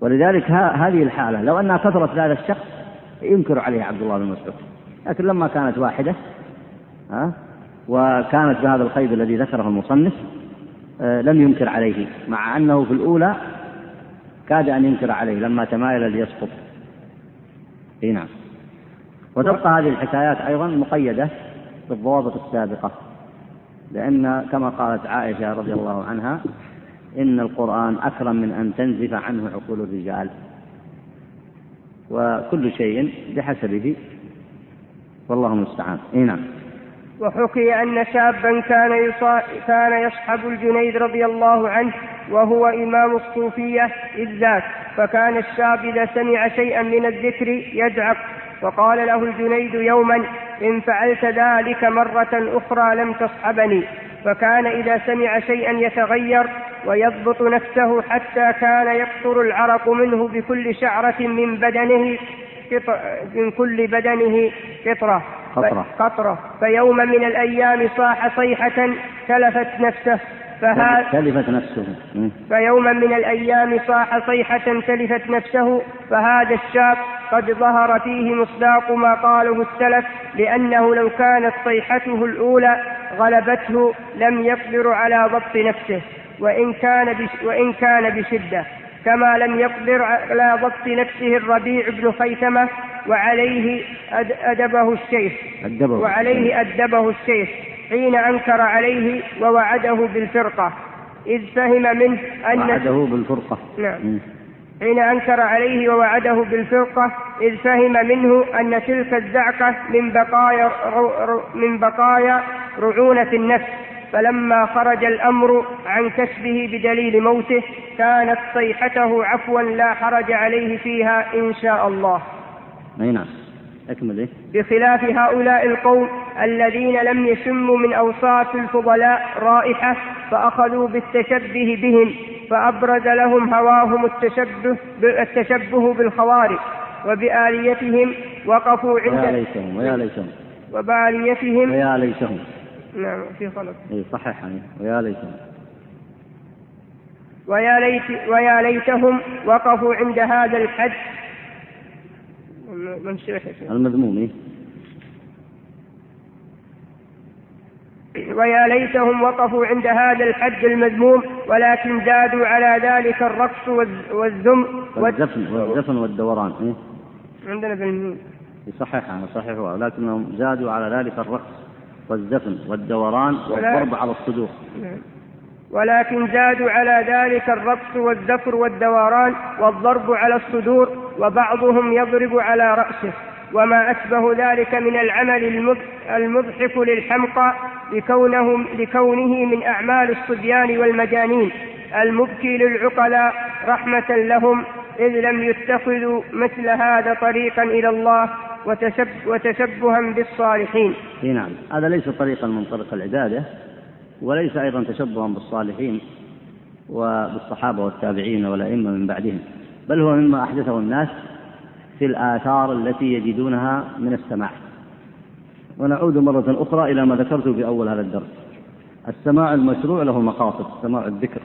ولذلك هذه الحالة لو أنها كثرت هذا الشخص ينكر عليه عبد الله بن مسعود. لكن لما كانت واحدة ها وكانت بهذا القيد الذي ذكره المصنف آه، لم ينكر عليه مع أنه في الأولى كاد أن ينكر عليه لما تمايل ليسقط. إي نعم. وتبقى هذه الحكايات أيضا مقيدة بالضوابط السابقة. لأن كما قالت عائشة رضي الله عنها إن القرآن أكرم من أن تنزف عنه عقول الرجال. وكل شيء بحسبه والله المستعان. إي نعم. وحكي أن شابا كان يصا... كان يصحب الجنيد رضي الله عنه وهو إمام الصوفية إذ ذاك فكان الشاب إذا سمع شيئا من الذكر يدعق. وقال له الجنيد يوما إن فعلت ذلك مرة أخرى لم تصحبني فكان إذا سمع شيئا يتغير ويضبط نفسه حتى كان يقطر العرق منه بكل شعرة من بدنه من كل بدنه قطرة. قطرة. قطرة. فيوما من الأيام صاح صيحة تلفت نفسه. فهذا تلفت نفسه. فيوما من الأيام صاح صيحة تلفت نفسه فهذا الشاب قد ظهر فيه مصداق ما قاله السلف لأنه لو كانت صيحته الأولى غلبته لم يقدر على ضبط نفسه وإن كان وإن كان بشدة. كما لم يقدر على ضبط نفسه الربيع بن خيثمة وعليه أدبه الشيخ. أدبه. وعليه أدبه الشيخ. حين أنكر عليه ووعده بالفرقة. إذ فهم منه أن وعده بالفرقة. نعم. حين أنكر عليه ووعده بالفرقة إذ فهم منه أن تلك الزعقة من بقايا من بقايا رعونة النفس. فلما خرج الأمر عن كسبه بدليل موته كانت صيحته عفوا لا حرج عليه فيها إن شاء الله. أي نعم. أكمل إيه؟ بخلاف هؤلاء القوم الذين لم يشموا من أوصاف الفضلاء رائحة فأخذوا بالتشبه بهم فأبرز لهم هواهم التشبه التشبه بالخوارج وبآليتهم وقفوا عند ويا ليتهم ويا ليتهم. وبآليتهم ويا ليتهم. نعم في غلط إي صحح يعني. ويا ليتهم. ويا ليت ويا ليتهم وقفوا عند هذا الحد منسوخ المذموم إيه؟ ويا ليتهم وقفوا عند هذا الحد المذموم ولكن زادوا على ذلك الرقص والذم والزفن والزفن والدوران إيه؟ عندنا بالميم يصححها صححها ولكنهم زادوا على ذلك الرقص والزفن والدوران والضرب على الصدور نعم. ولكن زادوا على ذلك الرقص والزفر والدوران والضرب على الصدور وبعضهم يضرب على رأسه وما أشبه ذلك من العمل المضحك للحمقى لكونه, لكونه من أعمال الصبيان والمجانين المبكي للعقلاء رحمة لهم إذ لم يتخذوا مثل هذا طريقا إلى الله وتشب وتشبها بالصالحين. نعم، هذا ليس طريقا من طريق العبادة وليس أيضا تشبها بالصالحين وبالصحابة والتابعين والأئمة من بعدهم بل هو مما أحدثه الناس في الآثار التي يجدونها من السماع. ونعود مرة أخرى إلى ما ذكرته في أول هذا الدرس. السماع المشروع له مقاصد سماع الذكر.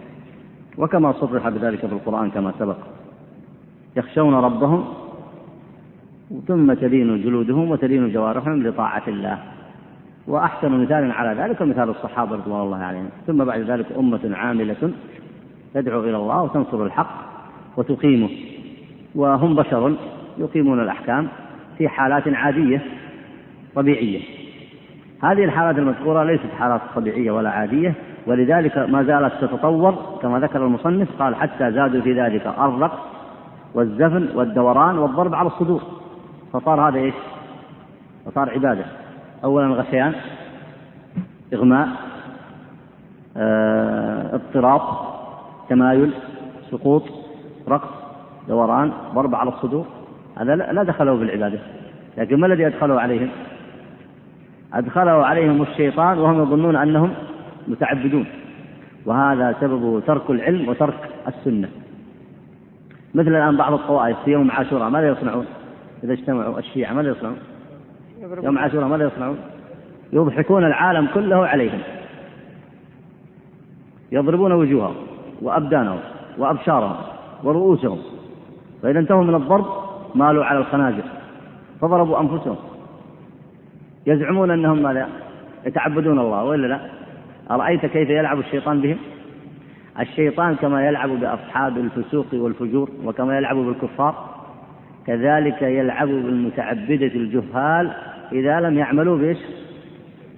وكما صرح بذلك في القرآن كما سبق. يخشون ربهم ثم تلين جلودهم وتلين جوارحهم لطاعة الله. وأحسن مثال على ذلك مثال الصحابة رضوان الله عليهم. ثم بعد ذلك أمة عاملة تدعو إلى الله وتنصر الحق وتقيمه. وهم بشر يقيمون الأحكام في حالات عادية طبيعية. هذه الحالات المذكورة ليست حالات طبيعية ولا عادية ولذلك ما زالت تتطور كما ذكر المصنف قال حتى زادوا في ذلك الرقص والزفن والدوران والضرب على الصدور. فصار هذا إيش؟ فصار عبادة. أولا غثيان إغماء آه، اضطراب تمايل سقوط رقص دوران ضرب على الصدور هذا لا دخله بالعبادة. لكن ما الذي أدخله عليهم؟ أدخله عليهم الشيطان وهم يظنون أنهم متعبدون. وهذا سببه ترك العلم وترك السنة. مثل الآن بعض الطوائف في يوم عاشوراء ماذا يصنعون؟ إذا اجتمعوا الشيعة ماذا يصنعون؟ يوم عاشوراء ماذا يصنعون؟ يضحكون العالم كله عليهم. يضربون وجوههم وأبدانهم وأبشارهم ورؤوسهم. فإذا انتهوا من الضرب مالوا على الخنازر فضربوا أنفسهم. يزعمون أنهم ماذا؟ يتعبدون الله وإلا لا؟ أرأيت كيف يلعب الشيطان بهم؟ الشيطان كما يلعب بأصحاب الفسوق والفجور وكما يلعب بالكفار. كذلك يلعب بالمتعبدة الجهال إذا لم يعملوا بإيش؟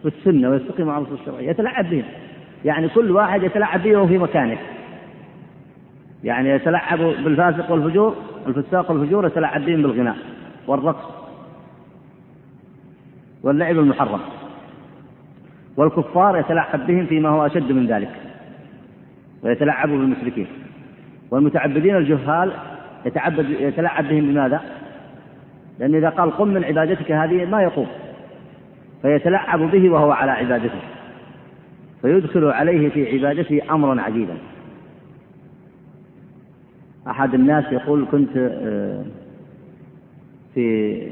بالسنة ويستقيموا على النصوص الشرعية. يتلعب بهم. يعني كل واحد يتلعب به وهو في مكانه. يعني يتلعب بالفاسق والفجور الفساق والفجور يتلعب بهم بالغناء والرقص واللعب المحرم. والكفار يتلعب بهم فيما هو أشد من ذلك. ويتلعب بالمشركين. والمتعبدين الجهال يتعبد يتلعب بهم بماذا؟ لأن إذا قال قم من عبادتك هذه ما يقوم. فيتلعب به وهو على عبادته. فيدخل عليه في عبادته أمرا عجيبا. أحد الناس يقول كنت آه، في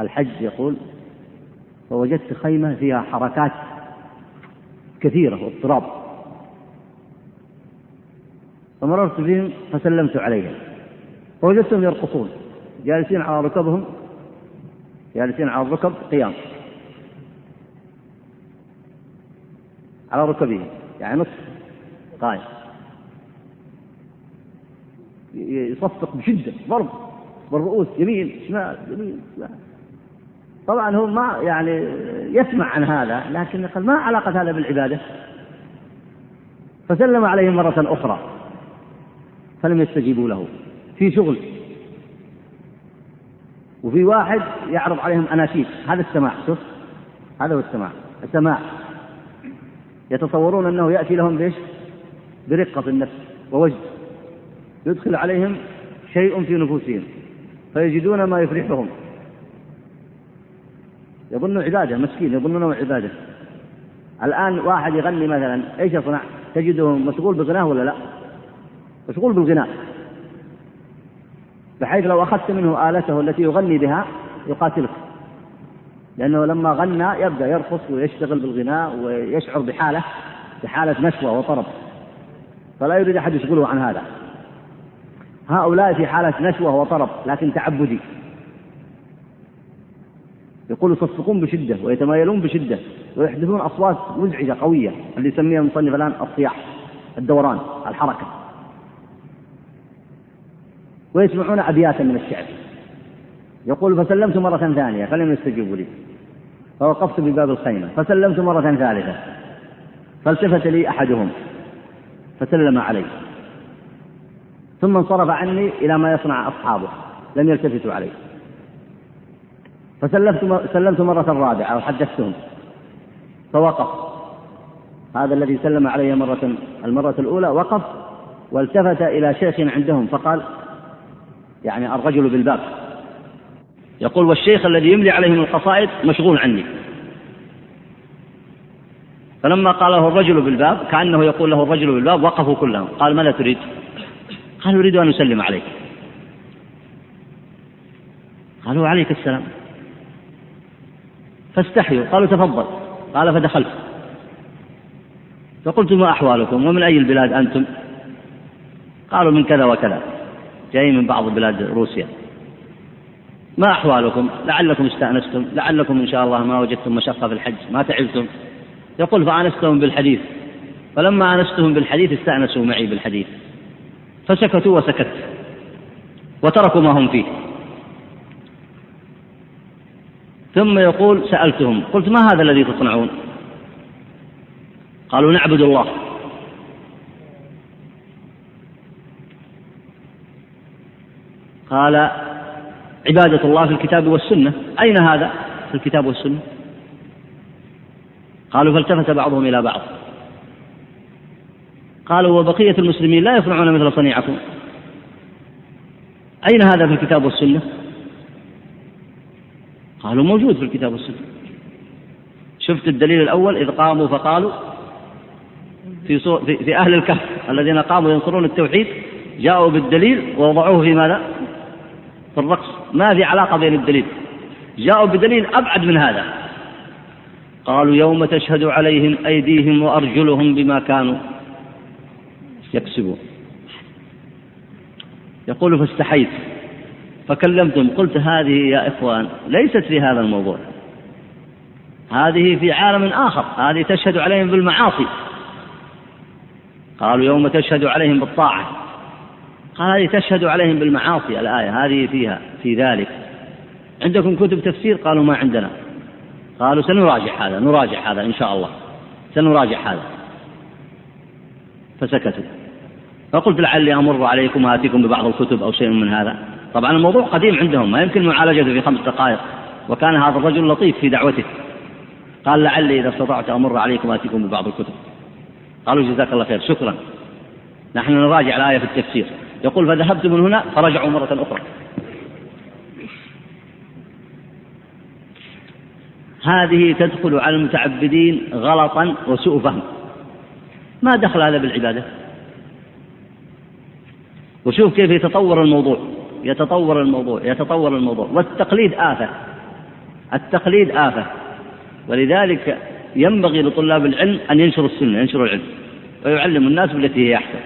الحج يقول فوجدت خيمة فيها حركات كثيرة واضطراب فمررت بهم فسلمت عليهم. فوجدتهم يرقصون جالسين على ركبهم جالسين على الركب قيام. على ركبهم يعني نصف قائم. يصفق بشدة ضرب بالرؤوس يمين شمال يمين شمال. طبعا هو ما يعني يسمع عن هذا لكن قال ما علاقة هذا بالعبادة؟ فسلم عليهم مرة أخرى. فلم يستجيبوا له. في شغل. وفي واحد يعرض عليهم أناشيد. هذا السماع شوف. هذا هو السماع. السماع. يتصورون أنه يأتي لهم بإيش؟ برقة في النفس ووجد يدخل عليهم شيء في نفوسهم. فيجدون ما يفرحهم. يظن عبادة مسكين يظنونه عبادة. الآن واحد يغني مثلا إيش يصنع؟ تجده مشغول بغناه ولا لا؟ مشغول بالغناء. بحيث لو أخذت منه آلته التي يغني بها يقاتلك. لأنه لما غنى يبدأ يرقص ويشتغل بالغناء ويشعر بحالة بحالة نشوة وطرب. فلا يريد أحد يشغله عن هذا. هؤلاء في حالة نشوة وطرب لكن تعبدي. يقول يصفقون بشدة ويتمايلون بشدة ويحدثون أصوات مزعجة قوية اللي يسميها المصنف الآن الصياح الدوران الحركة. ويسمعون أبياتا من الشعر يقول فسلمت مرة ثانية فلم يستجيبوا لي. فوقفت بباب الخيمة فسلمت مرة ثالثة. فالتفت لي أحدهم فسلم علي. ثم انصرف عني إلى ما يصنع أصحابه لم يلتفتوا علي. فسلمت سلمت مرة رابعة وحدثتهم. فوقف. هذا الذي سلم علي مرة المرة الأولى وقف والتفت إلى شيخ عندهم فقال يعني الرجل بالباب. يقول والشيخ الذي يملي عليهم القصائد مشغول عني. فلما قال له الرجل بالباب كأنه يقول له الرجل بالباب وقفوا كلهم. قال ماذا تريد؟ قال أريد أن أسلم عليك. قالوا عليك السلام. فاستحيوا. قالوا تفضل. قال فدخلت. فقلت ما أحوالكم؟ ومن أي البلاد أنتم؟ قالوا من كذا وكذا. جاي من بعض بلاد روسيا. ما أحوالكم؟ لعلكم استأنستم لعلكم إن شاء الله ما وجدتم مشقة في الحج ما تعبتم. يقول فآنستهم بالحديث. فلما آنستهم بالحديث استأنسوا معي بالحديث. فسكتوا وسكت. وتركوا ما هم فيه. ثم يقول سألتهم قلت ما هذا الذي تصنعون؟ قالوا نعبد الله. قال عبادة الله في الكتاب والسنة. أين هذا في الكتاب والسنة؟ قالوا فالتفت بعضهم إلى بعض. قالوا وبقية المسلمين لا يصنعون مثل صنيعكم. أين هذا في الكتاب والسنة؟ قالوا موجود في الكتاب والسنة. شفت الدليل الأول؟ إذ قاموا فقالوا في, في, أهل الكهف الذين قاموا ينصرون التوحيد جاءوا بالدليل ووضعوه في ماذا؟ في الرقص. ما في علاقة بين الدليل. جاءوا بدليل أبعد من هذا. قالوا يوم تشهد عليهم أيديهم وأرجلهم بما كانوا يكسبون. يقول فاستحيت. فكلمتم قلت هذه يا إخوان ليست في هذا الموضوع. هذه في عالم آخر. هذه تشهد عليهم بالمعاصي. قالوا يوم تشهد عليهم بالطاعة. قال هذه تشهد عليهم بالمعاصي الآية هذه فيها في ذلك. عندكم كتب تفسير؟ قالوا ما عندنا. قالوا سنراجع هذا نراجع هذا إن شاء الله. سنراجع هذا. فسكتوا. فقلت لعلي أمر عليكم وآتيكم ببعض الكتب أو شيء من هذا. طبعا الموضوع قديم عندهم ما يمكن معالجته في خمس دقائق. وكان هذا الرجل لطيف في دعوته. قال لعلي إذا استطعت أمر عليكم وآتيكم ببعض الكتب. قالوا جزاك الله خير شكرا. نحن نراجع الآية في التفسير. يقول فذهبت من هنا فرجعوا مرة أخرى. هذه تدخل على المتعبدين غلطا وسوء فهم. ما دخل هذا بالعبادة؟ وشوف كيف يتطور الموضوع. يتطور الموضوع يتطور الموضوع. والتقليد آفة. التقليد آفة. ولذلك ينبغي لطلاب العلم أن ينشروا السنة ينشروا العلم. ويعلموا الناس بالتي هي أحسن.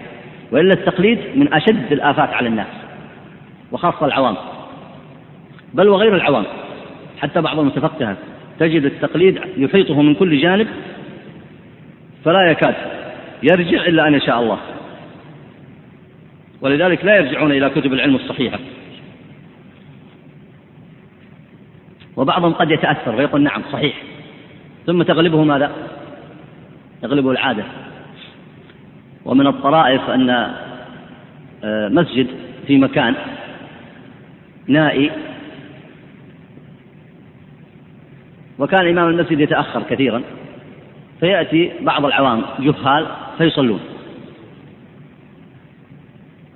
وإلا التقليد من أشد الآفات على الناس وخاصة العوام. بل وغير العوام حتى بعض المتفقهة تجد التقليد يحيطه من كل جانب فلا يكاد يرجع إلا أن يشاء الله. ولذلك لا يرجعون إلى كتب العلم الصحيحة. وبعضهم قد يتأثر ويقول نعم صحيح ثم تغلبه ماذا؟ تغلبه العادة. ومن الطرائف أن آه، مسجد في مكان نائي. وكان إمام المسجد يتأخر كثيرا فيأتي بعض العوام جهال فيصلون.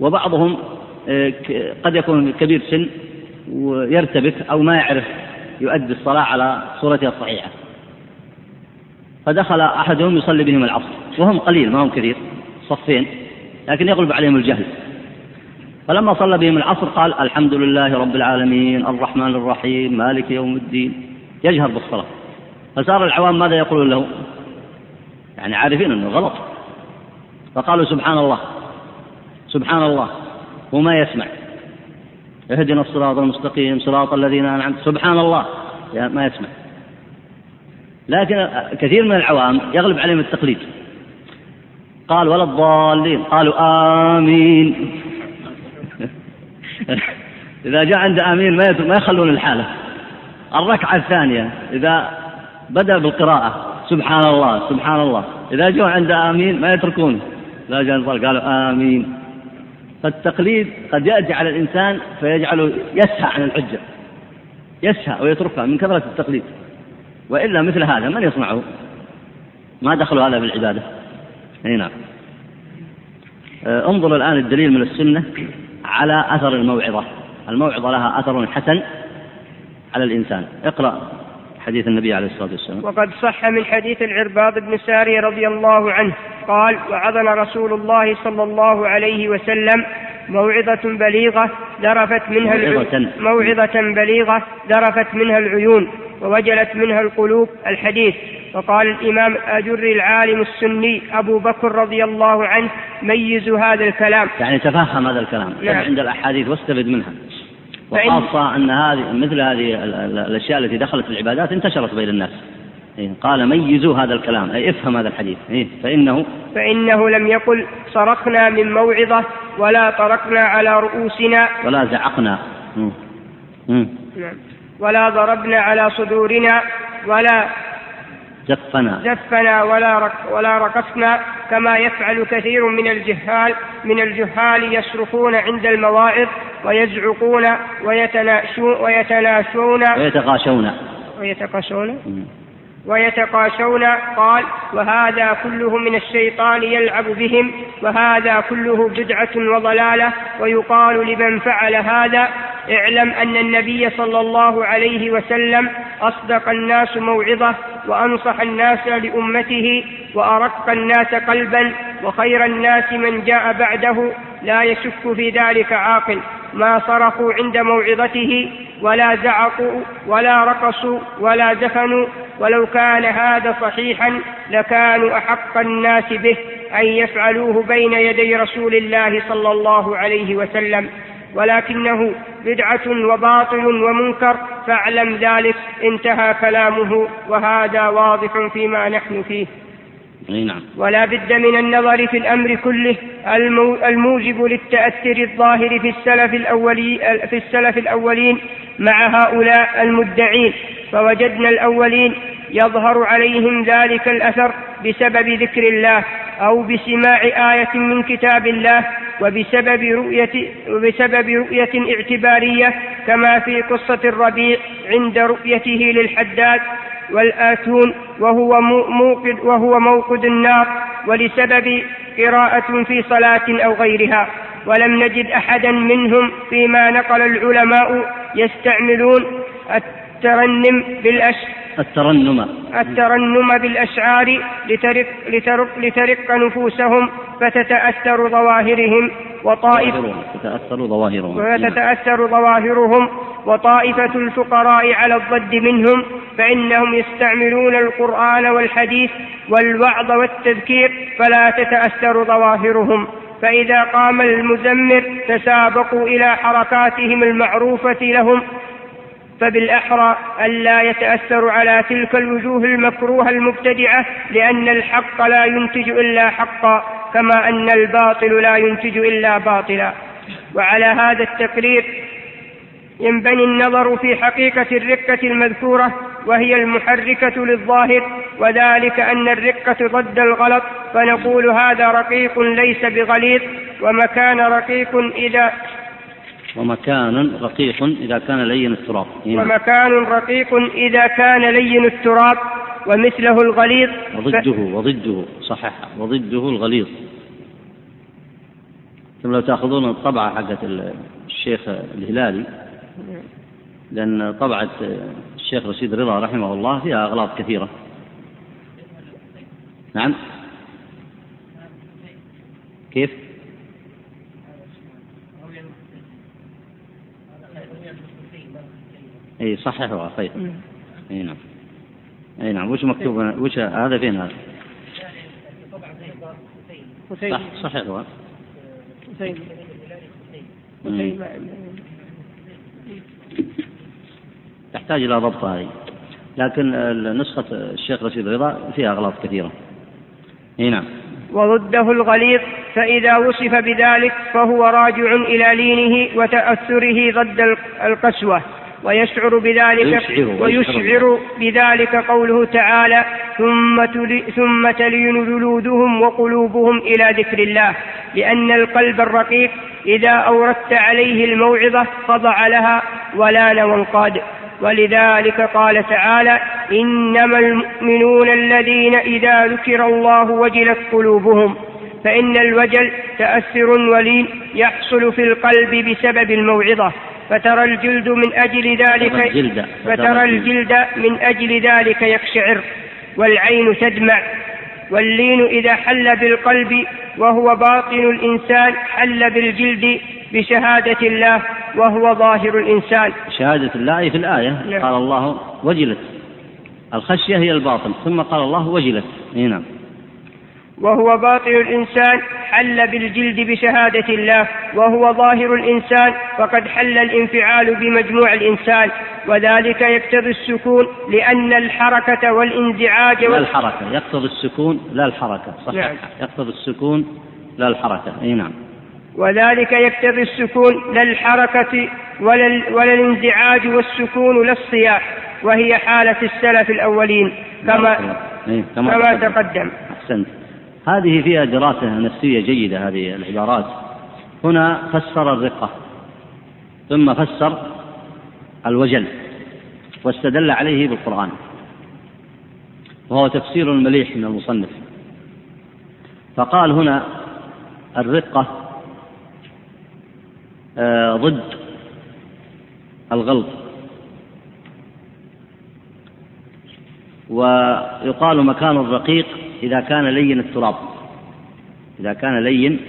وبعضهم آه، قد يكون كبير سن ويرتبك أو ما يعرف يؤدي الصلاة على صورتها الصحيحة. فدخل أحدهم يصلي بهم العصر وهم قليل ما هم كثير. صفين لكن يغلب عليهم الجهل. فلما صلى بهم العصر قال الحمد لله رب العالمين الرحمن الرحيم مالك يوم الدين. يجهر بالصلاة. فصار العوام ماذا يقولون له؟ يعني عارفين أنه غلط. فقالوا سبحان الله سبحان الله وما يسمع. اهدنا الصراط المستقيم صراط الذين أنعمت سبحان الله ما يسمع. لكن كثير من العوام يغلب عليهم التقليد. قال ولا الضالين. قالوا آمين. إذا جاء عند آمين ما ما يخلون الحالة. الركعة الثانية إذا بدأ بالقراءة. سبحان الله سبحان الله. إذا جاء عند آمين ما يتركون. لا جاء قالوا آمين. فالتقليد قد يأتي على الإنسان فيجعله يسهى عن الحجة. يسهى ويتركها من كثرة التقليد. وإلا مثل هذا من يصنعه؟ ما دخل هذا بالعبادة أي نعم. آه، انظر الآن الدليل من السنة على أثر الموعظة. الموعظة لها أثر حسن على الإنسان. اقرأ حديث النبي عليه الصلاة والسلام. وقد صح من حديث العرباض بن ساري رضي الله عنه. قال وعظنا رسول الله صلى الله عليه وسلم موعظة بليغة ذرفت منها موعظة, موعظة بليغة ذرفت منها العيون ووجلت منها القلوب الحديث. وقال الإمام الأجري العالم السني أبو بكر رضي الله عنه ميزوا هذا الكلام. يعني تفهم هذا الكلام. نعم. عند الأحاديث واستفد منها. وخاصة أن هذه مثل هذه الأشياء التي دخلت في العبادات انتشرت بين الناس. إيه، قال ميزوا هذا الكلام أي افهم هذا الحديث. إيه، فإنه فإنه لم يقل صرخنا من موعظة ولا طرقنا على رؤوسنا. ولا زعقنا. نعم. ولا ضربنا على صدورنا ولا زفنا زفنا ولا رك ولا رقصنا كما يفعل كثير من الجهال من الجهال يصرخون عند المواعظ ويزعقون ويتناشون ويتناشون. ويتغاشون. ويتقاشون ويتقاشون قال وهذا كله من الشيطان يلعب بهم وهذا كله بدعة وضلالة ويقال لمن فعل هذا اعلم أن النبي صلى الله عليه وسلم أصدق الناس موعظة وأنصح الناس لأمته وأرق الناس قلبا وخير الناس من جاء بعده لا يشك في ذلك عاقل. ما صرخوا عند موعظته ولا زعقوا ولا رقصوا ولا زفنوا. ولو كان هذا صحيحا لكانوا أحق الناس به أن يفعلوه بين يدي رسول الله صلى الله عليه وسلم. ولكنه بدعة وباطل ومنكر فاعلم ذلك. انتهى كلامه وهذا واضح فيما نحن فيه. نعم. ولا بد من النظر في الأمر كله الموجب للتأثر الظاهر في السلف الأولين في السلف الأولين مع هؤلاء المدعين فوجدنا الأولين يظهر عليهم ذلك الأثر بسبب ذكر الله أو بسماع آية من كتاب الله وبسبب رؤية وبسبب رؤية اعتبارية كما في قصة الربيع عند رؤيته للحداد والآتون وهو موقد وهو موقد النار ولسبب قراءة في صلاة أو غيرها. ولم نجد أحدا منهم فيما نقل العلماء يستعملون الترنم بالأش الترنم. الترنم بالأشعار لترق, لترق, لترق نفوسهم فتتأثر ظواهرهم. وطائفة تتأثر ظواهرهم. وتتأثر ظواهرهم. وطائفة الفقراء على الضد منهم فإنهم يستعملون القرآن والحديث والوعظ والتذكير فلا تتأثر ظواهرهم. فإذا قام المزمر تسابقوا إلى حركاتهم المعروفة لهم فبالأحرى ألا يتأثر على تلك الوجوه المكروهة المبتدعة لأن الحق لا ينتج إلا حقا. كما أن الباطل لا ينتج إلا باطلا. وعلى هذا التقرير ينبني النظر في حقيقة الرقة المذكورة وهي المحركة للظاهر وذلك أن الرقة ضد الغلط فنقول هذا رقيق ليس بغليظ ومكان رقيق إذا ومكان رقيق إذا كان لين التراب. ومكان رقيق إذا كان لين التراب. ومثله الغليظ. وضده ف... وضده صحح وضده الغليظ. ثم لو تأخذون الطبعة حقت الشيخ الهلالي لأن طبعة الشيخ رشيد رضا رحمه الله فيها أغلاط كثيرة. نعم. كيف؟ إي صححها خير إي نعم. أي نعم وش مكتوب؟ وش هذا فين هذا؟ صح صححها تحتاج إلى ضبط هذه. لكن نسخة الشيخ رشيد رضا فيها أغلاط كثيرة. أي نعم. وضده الغليظ فإذا وصف بذلك فهو راجع إلى لينه وتأثره ضد القسوة. ويشعر بذلك ويشعر, بذلك قوله تعالى ثم ثم تلين جلودهم وقلوبهم إلى ذكر الله لأن القلب الرقيق إذا أوردت عليه الموعظة خضع لها ولان وانقاد ولذلك قال تعالى إنما المؤمنون الذين إذا ذكر الله وجلت قلوبهم فإن الوجل تأثر ولين يحصل في القلب بسبب الموعظة. فترى الجلد من أجل ذلك فترى الجلد من أجل ذلك يقشعر والعين تدمع واللين إذا حل بالقلب وهو باطن الإنسان حل بالجلد بشهادة الله وهو ظاهر الإنسان. شهادة الله في الآية نعم. قال الله وجلت. الخشية هي الباطن ثم قال الله وجلت. نعم. وهو باطن الإنسان حل بالجلد بشهادة الله وهو ظاهر الإنسان فقد حل الانفعال بمجموع الإنسان. وذلك يقتضي السكون لأن الحركة والانزعاج لا الحركة يقتضي السكون لا الحركة. صحيح نعم. يقتضي السكون لا الحركة. أي نعم. وذلك يقتضي السكون لا الحركة ولا, ولا الانزعاج والسكون لا الصياح. وهي حالة السلف الأولين كما, إيه، كما, كما تقدم. أحسنت. هذه فيها دراسة نفسية جيدة هذه العبارات. هنا فسر الرقة ثم فسر الوجل واستدل عليه بالقرآن. وهو تفسير مليح من المصنف. فقال هنا الرقة آه، ضد الغلظ. ويقال مكان الرقيق إذا كان لين التراب. إذا كان لين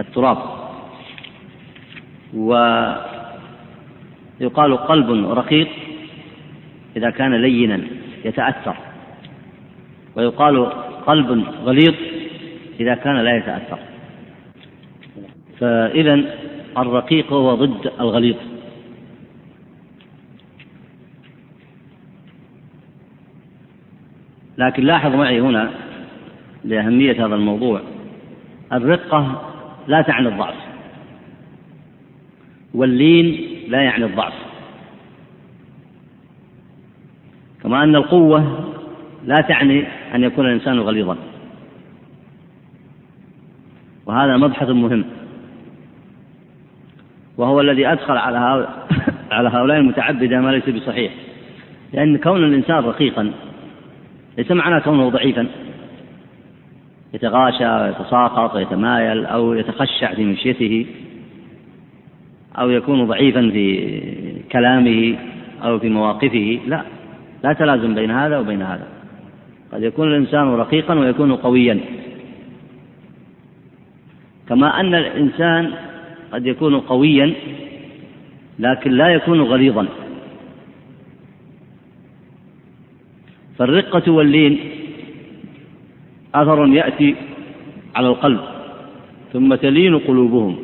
التراب. ويقال قلب رقيق إذا كان لينا يتأثر. ويقال قلب غليظ إذا كان لا يتأثر. فإذا الرقيق هو ضد الغليظ. لكن لاحظ معي هنا لأهمية هذا الموضوع. الرقة لا تعني الضعف. واللين لا يعني الضعف. كما أن القوة لا تعني أن يكون الإنسان غليظا. وهذا مبحث مهم. وهو الذي أدخل على على هؤلاء المتعبدة ما ليس بصحيح. لأن كون الإنسان رقيقا ليس معناه كونه ضعيفا. يتغاشى ويتساقط ويتمايل أو يتخشع في مشيته أو يكون ضعيفا في كلامه أو في مواقفه. لا لا تلازم بين هذا وبين هذا. قد يكون الإنسان رقيقا ويكون قويا. كما أن الإنسان قد يكون قويا لكن لا يكون غليظا. فالرقة واللين أثر يأتي على القلب ثم تلين قلوبهم.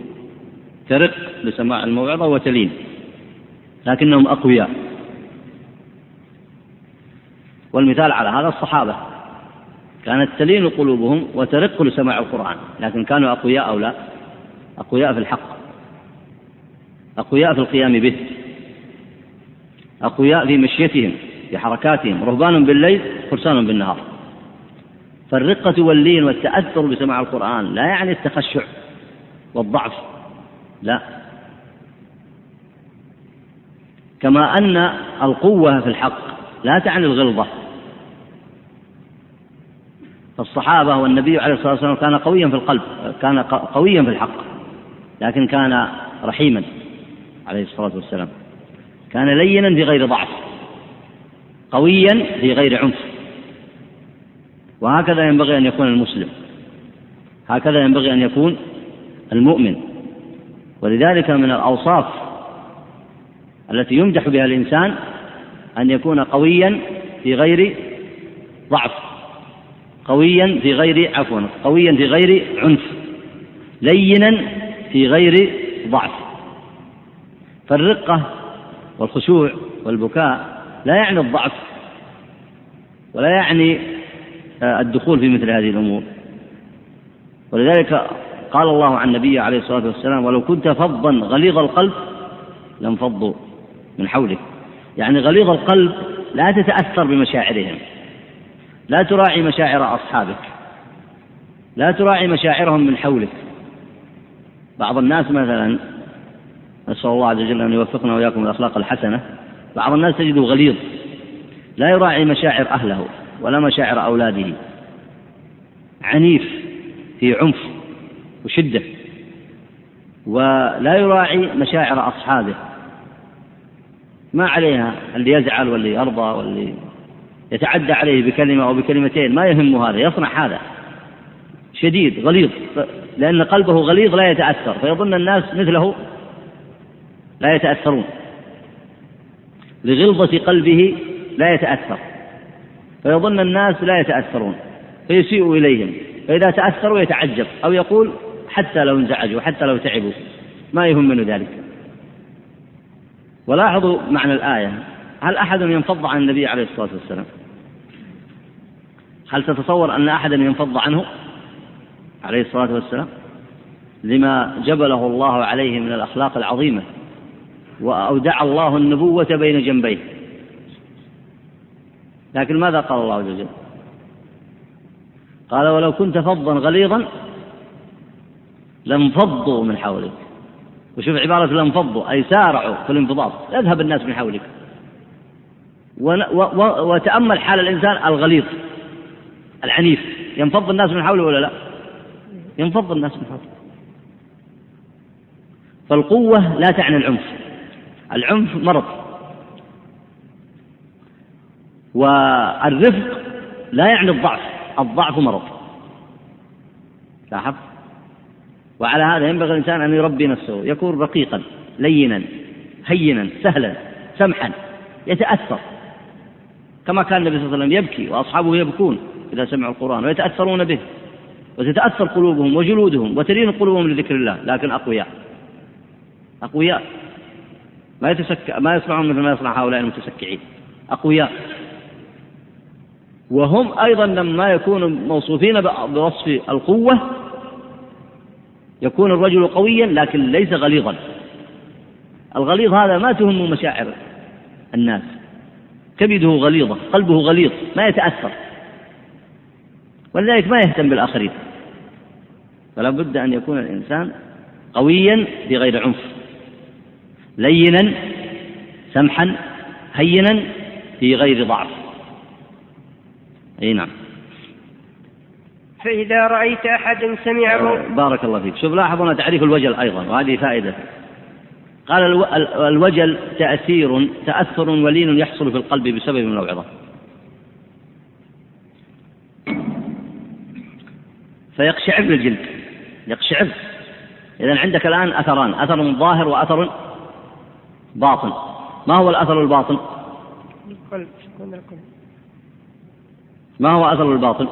ترق لسماع الموعظة وتلين لكنهم أقوياء. والمثال على هذا الصحابة كانت تلين قلوبهم وترق لسماع القرآن لكن كانوا أقوياء أو لا؟ أقوياء في الحق. أقوياء في القيام به. أقوياء في مشيتهم في حركاتهم. رهبان بالليل فرسان بالنهار. فالرقة واللين والتأثر بسماع القرآن لا يعني التخشع والضعف لا. كما أن القوة في الحق لا تعني الغلظة. فالصحابة والنبي عليه الصلاة والسلام كان قويا في القلب كان قويا في الحق لكن كان رحيما عليه الصلاة والسلام. كان لينا في غير ضعف قويا في غير عنف. وهكذا ينبغي أن يكون المسلم. هكذا ينبغي أن يكون المؤمن. ولذلك من الأوصاف التي يمدح بها الإنسان أن يكون قويا في غير ضعف. قويا في غير عفوا قويا في غير عنف. لينا في غير ضعف. فالرقة والخشوع والبكاء لا يعني الضعف ولا يعني الدخول في مثل هذه الأمور. ولذلك قال الله عن النبي عليه الصلاة والسلام ولو كنت فظا غليظ القلب لانفضوا من حولك. يعني غليظ القلب لا تتأثر بمشاعرهم. لا تراعي مشاعر أصحابك. لا تراعي مشاعرهم من حولك. بعض الناس مثلا نسأل الله عز وجل أن يوفقنا وإياكم الأخلاق الحسنة. بعض الناس تجده غليظ لا يراعي مشاعر أهله. ولا مشاعر أولاده. عنيف في عنف وشدة. ولا يراعي مشاعر أصحابه. ما عليها اللي يزعل واللي يرضى واللي يتعدى عليه بكلمة أو بكلمتين. ما يهم هذا يصنع هذا. شديد غليظ. لأن قلبه غليظ لا يتأثر فيظن الناس مثله لا يتأثرون. لغلظة قلبه لا يتأثر. فيظن الناس لا يتأثرون فيسيء إليهم فإذا تأثروا يتعجب أو يقول حتى لو انزعجوا حتى لو تعبوا ما يهم منه ذلك. ولاحظوا معنى الآية هل أحد ينفض عن النبي عليه الصلاة والسلام؟ هل تتصور أن أحدا ينفض عنه عليه الصلاة والسلام؟ لما جبله الله عليه من الأخلاق العظيمة وأودع الله النبوة بين جنبيه. لكن ماذا قال الله عز وجل؟ قال ولو كنت فظا غليظا لانفضوا من حولك. وشوف عبارة لانفضوا أي سارعوا في الانفضاض. يذهب الناس من حولك. وتأمل حال الإنسان الغليظ العنيف. ينفض الناس من حوله ولا لا؟ ينفض الناس من حوله. فالقوة لا تعني العنف. العنف مرض. والرفق لا يعني الضعف الضعف مرض. لاحظ وعلى هذا ينبغي الإنسان أن يربي نفسه يكون رقيقا لينا هينا سهلا سمحا يتأثر. كما كان النبي صلى الله عليه وسلم يبكي وأصحابه يبكون إذا سمعوا القرآن ويتأثرون به. وتتأثر قلوبهم وجلودهم وتلين قلوبهم لذكر الله لكن أقوياء. أقوياء. ما يتسك ما يصنعون مثل ما يصنع هؤلاء المتسكعين. أقوياء. وهم أيضا لما يكونوا موصوفين بوصف القوة يكون الرجل قويا لكن ليس غليظا. الغليظ هذا ما تهم مشاعر الناس. كبده غليظة قلبه غليظ ما يتأثر. ولذلك ما يهتم بالآخرين. فلا بد أن يكون الإنسان قويا بغير عنف. لينا سمحا هينا في غير ضعف. إي نعم. فإذا رأيت أحدا سمع آه، بارك الله فيك. شوف لاحظ هنا تعريف الوجل أيضا وهذه فائدة. قال الوجل تأثير تأثر ولين يحصل في القلب بسبب الموعظة فيقشعر الجلد يقشعر. إذا عندك الآن أثران أثر ظاهر وأثر باطن. ما هو الأثر الباطن؟ ما هو أثر الباطن؟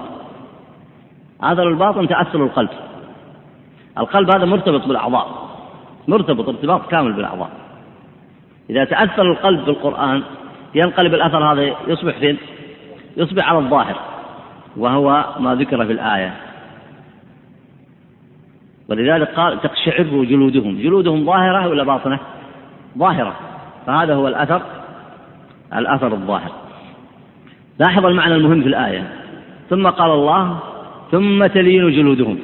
أثر الباطن تأثر القلب. القلب هذا مرتبط بالأعضاء مرتبط ارتباط كامل بالأعضاء. إذا تأثر القلب بالقرآن ينقلب الأثر هذا يصبح فين؟ يصبح على الظاهر وهو ما ذكر في الآية. ولذلك قال تقشعر جلودهم. جلودهم ظاهرة ولا باطنة؟ ظاهرة. فهذا هو الأثر الأثر الظاهر. لاحظ المعنى المهم في الآية. ثم قال الله ثم تلين جلودهم.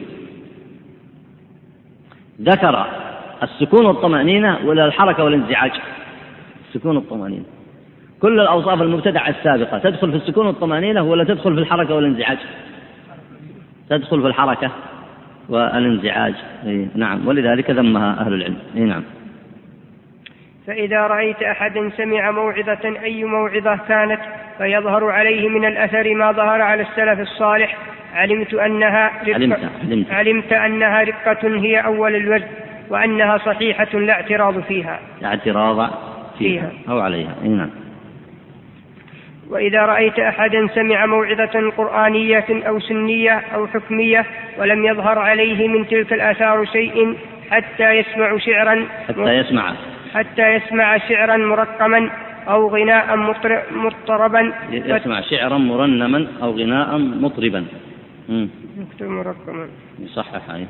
ذكر السكون والطمأنينة ولا الحركة والانزعاج السكون والطمأنينة. كل الأوصاف المبتدعة السابقة تدخل في السكون والطمأنينة ولا تدخل في الحركة والانزعاج؟ تدخل في الحركة والانزعاج. أي نعم. ولذلك ذمها أهل العلم. أي نعم. فإذا رأيت أحدا سمع موعظة أي موعظة كانت؟ فيظهر عليه من الأثر ما ظهر على السلف الصالح. علمت أنها رقة علمت, علمت, علمت أنها رقة هي أول الوجه وأنها صحيحة لا اعتراض فيها. لا اعتراض فيها, أو عليها. نعم. وإذا رأيت أحدا سمع موعظة قرآنية أو سنية أو حكمية ولم يظهر عليه من تلك الآثار شيء حتى يسمع شعرا حتى يسمع. حتى يسمع شعرا مرقما أو غناء مضطربا. يسمع شعرا مرنما أو غناء مطربا. مرقما. يصحح أيه.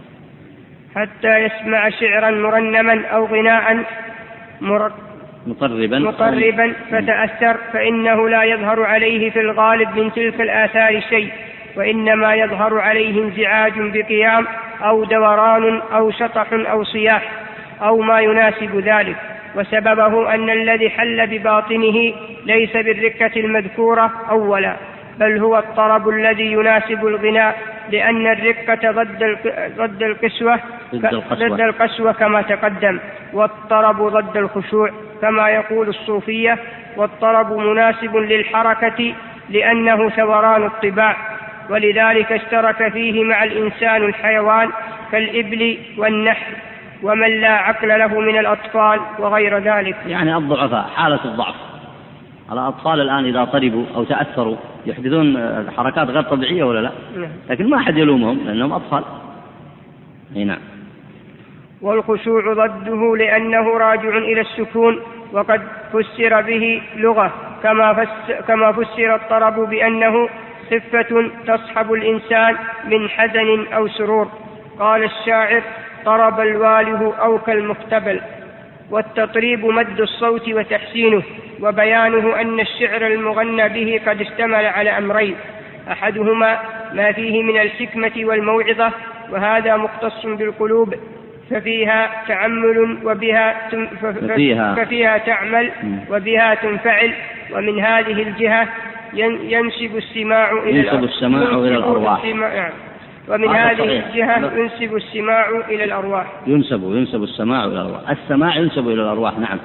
حتى يسمع شعرا مرنما أو غناء مطربا. مطربا. فتأثر فإنه لا يظهر عليه في الغالب من تلك الآثار شيء وإنما يظهر عليه انزعاج بقيام أو دوران أو شطح أو صياح أو ما يناسب ذلك. وسببه أن الذي حل بباطنه ليس بالركة المذكورة أولا بل هو الطرب الذي يناسب الغناء لأن الرقة ضد ضد القسوة ضد القسوة. كما تقدم والطرب ضد الخشوع كما يقول الصوفية والطرب مناسب للحركة لأنه ثوران الطباع ولذلك اشترك فيه مع الإنسان الحيوان كالإبل والنحل ومن لا عقل له من الأطفال وغير ذلك يعني الضعفاء حالة الضعف الأطفال الآن إذا طربوا أو تأثروا يحدثون حركات غير طبيعية ولا لا؟ نعم. لكن ما أحد يلومهم لأنهم أطفال. نعم. والخشوع ضده لأنه راجع إلى السكون وقد فسر به لغة كما, فس كما فسر الطرب بأنه خفة تصحب الإنسان من حزن أو سرور قال الشاعر طرب الواله أو كالمختبل والتطريب مد الصوت وتحسينه وبيانه أن الشعر المغنى به قد اشتمل على أمرين أحدهما ما فيه من الحكمة والموعظة وهذا مختص بالقلوب ففيها تعمل وبها ففيها, ففيها تعمل وبها تنفعل ومن هذه الجهة ينسب السماع إلى ينسب السماع إلى الأرواح. ومن هذه الجهة ينسب السماع إلى الأرواح. ينسب ينسب السماع إلى الأرواح. السماع ينسب إلى الأرواح نعم.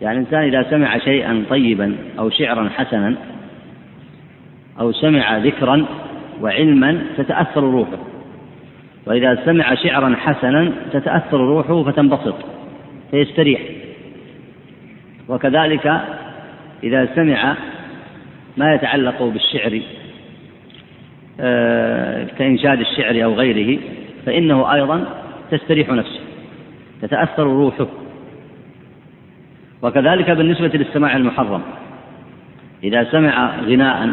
يعني الإنسان إذا سمع شيئا طيبا أو شعرا حسنا أو سمع ذكرا وعلما تتأثر روحه. وإذا سمع شعرا حسنا تتأثر روحه فتنبسط فيستريح. وكذلك إذا سمع ما يتعلق بالشعر كإنشاد الشعر أو غيره فإنه أيضا تستريح نفسه تتأثر روحه. وكذلك بالنسبة للسماع المحرم إذا سمع غناء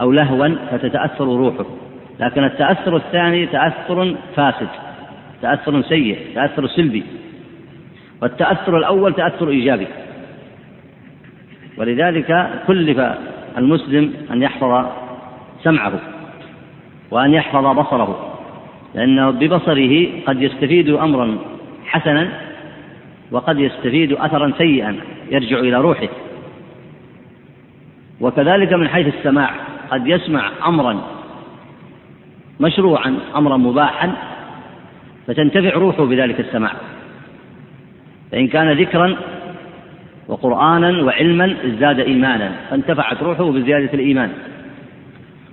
أو لهوا فتتأثر روحه. لكن التأثر الثاني تأثر فاسد تأثر سيء تأثر سلبي. والتأثر الأول تأثر إيجابي. ولذلك كلف المسلم أن يحفظ سمعه وأن يحفظ بصره لأنه ببصره قد يستفيد أمرا حسنا وقد يستفيد أثرا سيئا يرجع إلى روحه. وكذلك من حيث السماع قد يسمع أمرا مشروعا أمرا مباحا فتنتفع روحه بذلك السماع. فإن كان ذكرا وقرآنا وعلما ازداد إيمانا فانتفعت روحه بزيادة الإيمان.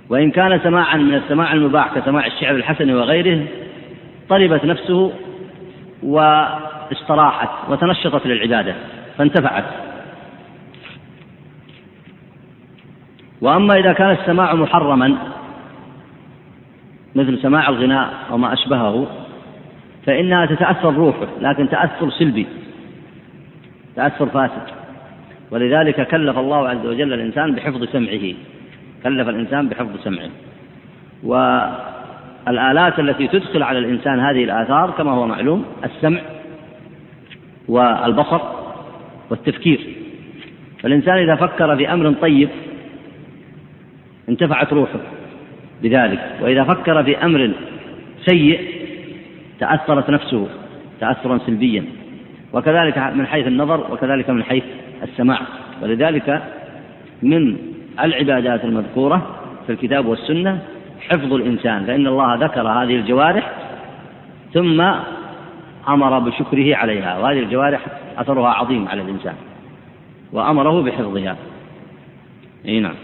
وإن كان سماعا من السماع المباح كسماع الشعر الحسن وغيره طلبت نفسه واستراحت وتنشطت للعبادة فانتفعت. وأما إذا كان السماع محرما مثل سماع الغناء أو ما أشبهه فإنها تتأثر روحه لكن تأثر سلبي تأثر فاسد. ولذلك كلف الله عز وجل الإنسان بحفظ سمعه. كلف الإنسان بحفظ سمعه. والآلات التي تدخل على الإنسان هذه الآثار كما هو معلوم السمع والبصر والتفكير. فالإنسان إذا فكر في أمر طيب انتفعت روحه بذلك. وإذا فكر في أمر سيء تأثرت نفسه تأثرا سلبيا. وكذلك من حيث النظر وكذلك من حيث السماع. ولذلك من العبادات المذكورة في الكتاب والسنة حفظ الإنسان فإن الله ذكر هذه الجوارح ثم أمر بشكره عليها وهذه الجوارح أثرها عظيم على الإنسان وأمره بحفظها. أي نعم.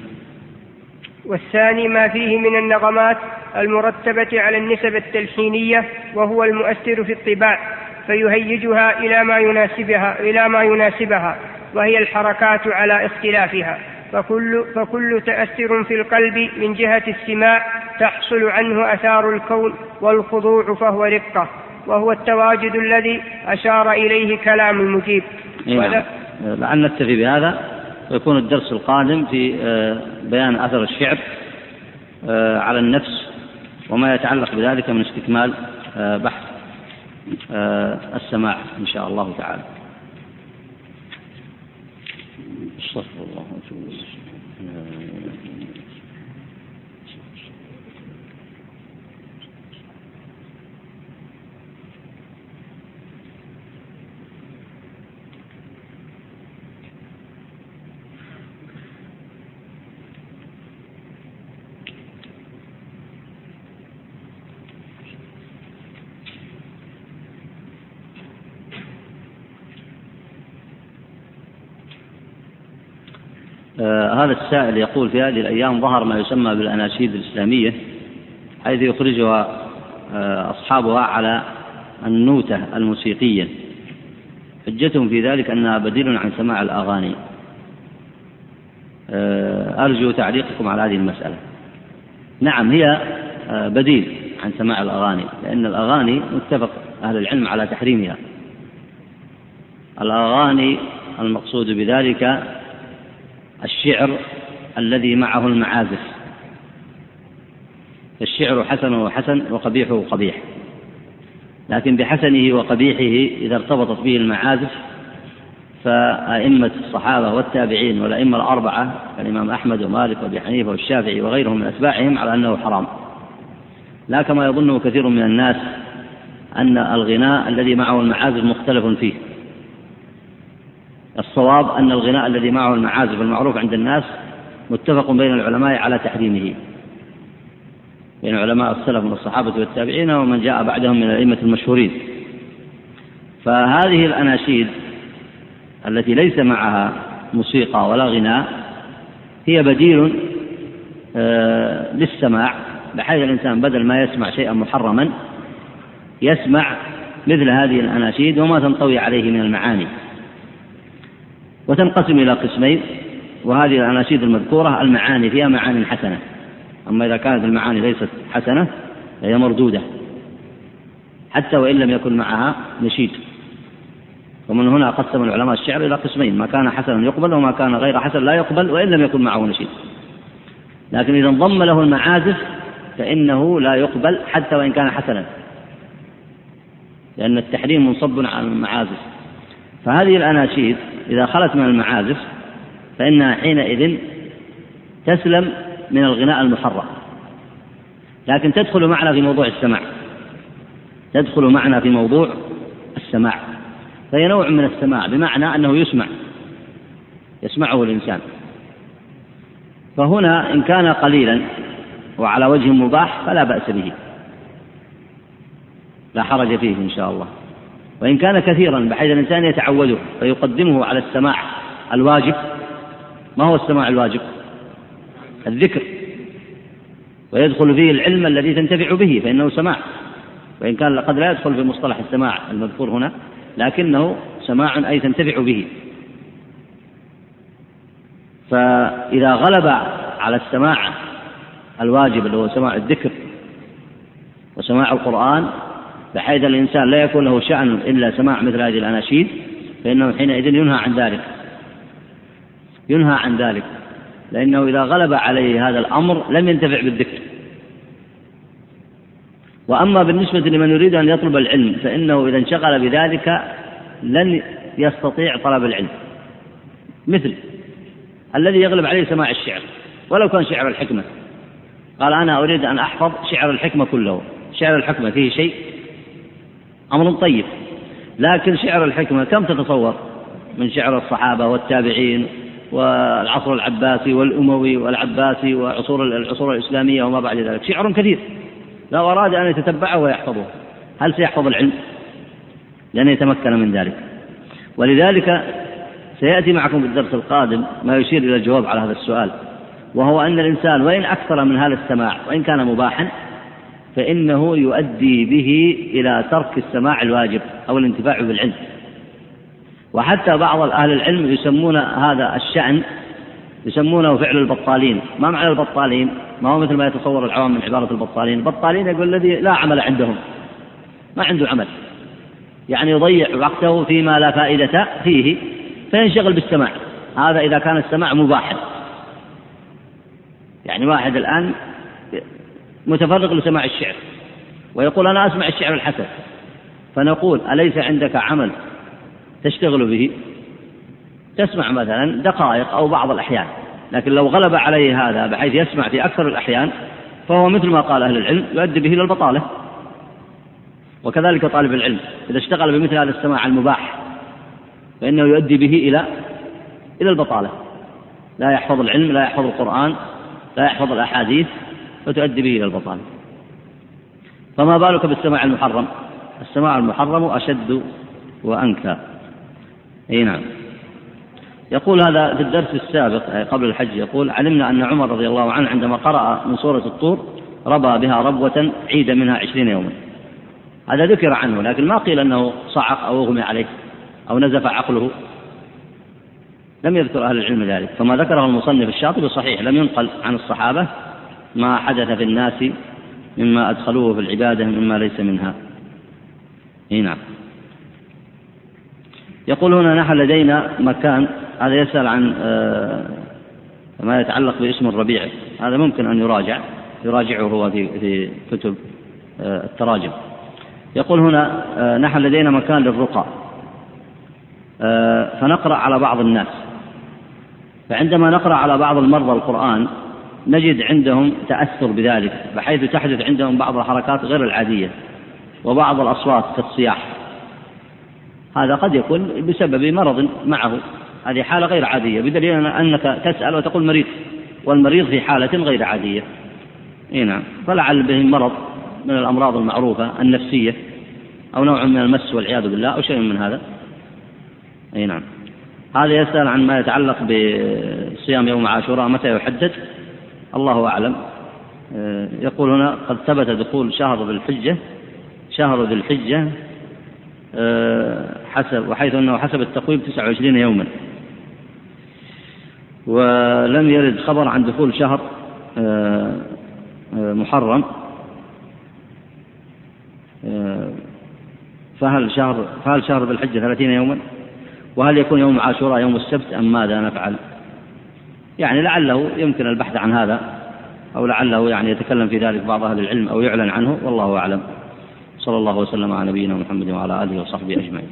والثاني ما فيه من النغمات المرتبة على النسب التلحينية وهو المؤثر في الطباع فيهيجها إلى ما يناسبها إلى ما يناسبها وهي الحركات على اختلافها. فكل, فكل تأثر في القلب من جهة السماع تحصل عنه أثار الكون والخضوع فهو رقة وهو التواجد الذي أشار إليه كلام المجيب. نعم. لعل نكتفي بهذا ويكون الدرس القادم في آه، بيان أثر الشعر آه، على النفس وما يتعلق بذلك من استكمال آه، بحث السماع إن شاء الله تعالى. أستغفر الله وأتوب آه هذا السائل يقول في هذه الأيام ظهر ما يسمى بالأناشيد الإسلامية حيث يخرجها آه أصحابها على النوتة الموسيقية. حجتهم في ذلك أنها بديل عن سماع الأغاني. آه أرجو تعليقكم على هذه المسألة. نعم هي آه، بديل عن سماع الأغاني لأن الأغاني متفق أهل العلم على تحريمها. الأغاني المقصود بذلك الشعر الذي معه المعازف. الشعر حسنه حسن وقبيحه قبيح. لكن بحسنه وقبيحه إذا ارتبطت به المعازف فأئمة الصحابة والتابعين والأئمة الأربعة الإمام أحمد ومالك وأبي حنيفة والشافعي وغيرهم من أتباعهم على أنه حرام. لا كما يظنه كثير من الناس أن الغناء الذي معه المعازف مختلف فيه. الصواب أن الغناء الذي معه المعازف المعروف عند الناس متفق بين العلماء على تحريمه. بين علماء السلف من الصحابة والتابعين ومن جاء بعدهم من الأئمة المشهورين. فهذه الأناشيد التي ليس معها موسيقى ولا غناء هي بديل آه، للسماع بحيث الإنسان بدل ما يسمع شيئا محرما يسمع مثل هذه الأناشيد وما تنطوي عليه من المعاني. وتنقسم إلى قسمين وهذه الأناشيد المذكورة المعاني فيها معاني حسنة. أما إذا كانت المعاني ليست حسنة فهي مردودة. حتى وإن لم يكن معها نشيد. ومن هنا قسم العلماء الشعر إلى قسمين ما كان حسنا يقبل وما كان غير حسن لا يقبل وإن لم يكن معه نشيد. لكن إذا انضم له المعازف فإنه لا يقبل حتى وإن كان حسنا. لأن التحريم منصب على المعازف. فهذه الأناشيد إذا خلت من المعازف فإنها حينئذ تسلم من الغناء المحرم. لكن تدخل معنا في موضوع السماع. تدخل معنا في موضوع السماع. فهي نوع من السماع بمعنى أنه يسمع. يسمعه الإنسان. فهنا إن كان قليلا وعلى وجه مباح فلا بأس به. لا حرج فيه إن شاء الله. وإن كان كثيرا بحيث الإنسان يتعوده فيقدمه على السماع الواجب. ما هو السماع الواجب؟ الذكر. ويدخل فيه العلم الذي تنتفع به فإنه سماع. وإن كان قد لا يدخل في مصطلح السماع المذكور هنا لكنه سماع أي تنتفع به. فإذا غلب على السماع الواجب اللي هو سماع الذكر وسماع القرآن بحيث الإنسان لا يكون له شأن إلا سماع مثل هذه الأناشيد فإنه حينئذ ينهى عن ذلك. ينهى عن ذلك. لأنه إذا غلب عليه هذا الأمر لم ينتفع بالذكر. وأما بالنسبة لمن يريد أن يطلب العلم فإنه إذا انشغل بذلك لن يستطيع طلب العلم. مثل الذي يغلب عليه سماع الشعر. ولو كان شعر الحكمة. قال أنا أريد أن أحفظ شعر الحكمة كله. شعر الحكمة فيه شيء أمر طيب. لكن شعر الحكمة كم تتصور؟ من شعر الصحابة والتابعين والعصر العباسي والأموي والعباسي وعصور العصور الإسلامية وما بعد ذلك. شعر كثير. لو أراد أن يتتبعه ويحفظه. هل سيحفظ العلم؟ لن يتمكن من ذلك. ولذلك سيأتي معكم في الدرس القادم ما يشير إلى الجواب على هذا السؤال وهو أن الإنسان وإن أكثر من هذا السماع وإن كان مباحا فإنه يؤدي به إلى ترك السماع الواجب أو الانتفاع بالعلم. وحتى بعض أهل العلم يسمون هذا الشأن يسمونه فعل البطالين. ما معنى البطالين؟ ما هو مثل ما يتصور العوام من عبارة البطالين. البطالين يقول الذي لا عمل عندهم. ما عنده عمل. يعني يضيع وقته فيما لا فائدة فيه فينشغل بالسماع. هذا إذا كان السماع مباحا. يعني واحد الآن متفرغ لسماع الشعر. ويقول أنا أسمع الشعر الحسن. فنقول أليس عندك عمل تشتغل به؟ تسمع مثلا دقائق أو بعض الأحيان. لكن لو غلب عليه هذا بحيث يسمع في أكثر الأحيان فهو مثل ما قال أهل العلم يؤدي به إلى البطالة. وكذلك طالب العلم إذا اشتغل بمثل هذا السماع المباح فإنه يؤدي به إلى إلى البطالة. لا يحفظ العلم لا يحفظ القرآن لا يحفظ الأحاديث فتؤدي به إلى البطالة فما بالك بالسماع المحرم؟ السماع المحرم أشد وأنكى. أي نعم. يقول هذا في الدرس السابق قبل الحج يقول علمنا أن عمر رضي الله عنه عندما قرأ من سورة الطور ربى بها ربوة عيد منها عشرين يوما. هذا ذكر عنه لكن ما قيل أنه صعق أو أغمي عليه أو نزف عقله. لم يذكر أهل العلم ذلك. فما ذكره المصنف الشاطبي صحيح لم ينقل عن الصحابة ما حدث في الناس مما أدخلوه في العبادة مما ليس منها. إي نعم. يقول هنا نحن لدينا مكان هذا يسأل عن آه، ما يتعلق باسم الربيع. هذا ممكن أن يراجع يراجعه هو في في كتب آه، التراجم. يقول هنا آه، نحن لدينا مكان للرقى. فنقرأ على بعض الناس. فعندما نقرأ على بعض المرضى القرآن نجد عندهم تأثر بذلك بحيث تحدث عندهم بعض الحركات غير العادية وبعض الأصوات كالصياح هذا قد يكون بسبب مرض معه. هذه حالة غير عادية بدليل أنك تسأل وتقول مريض والمريض في حالة غير عادية. إي نعم. فلعل به مرض من الأمراض المعروفة النفسية أو نوع من المس والعياذ بالله أو شيء من هذا. إي نعم. هذا يسأل عن ما يتعلق بصيام يوم عاشوراء متى يحدد؟ الله أعلم آه، يقول هنا قد ثبت دخول شهر ذي الحجة شهر ذي الحجة آه، حسب وحيث أنه حسب التقويم 29 يوما ولم يرد خبر عن دخول شهر آه، محرم فهل شهر فهل شهر ذي الحجة 30 يوما؟ وهل يكون يوم عاشوراء يوم السبت أم ماذا نفعل؟ يعني لعله يمكن البحث عن هذا أو لعله يعني يتكلم في ذلك بعض أهل العلم أو يعلن عنه والله أعلم. صلى الله وسلم على نبينا محمد وعلى آله وصحبه أجمعين.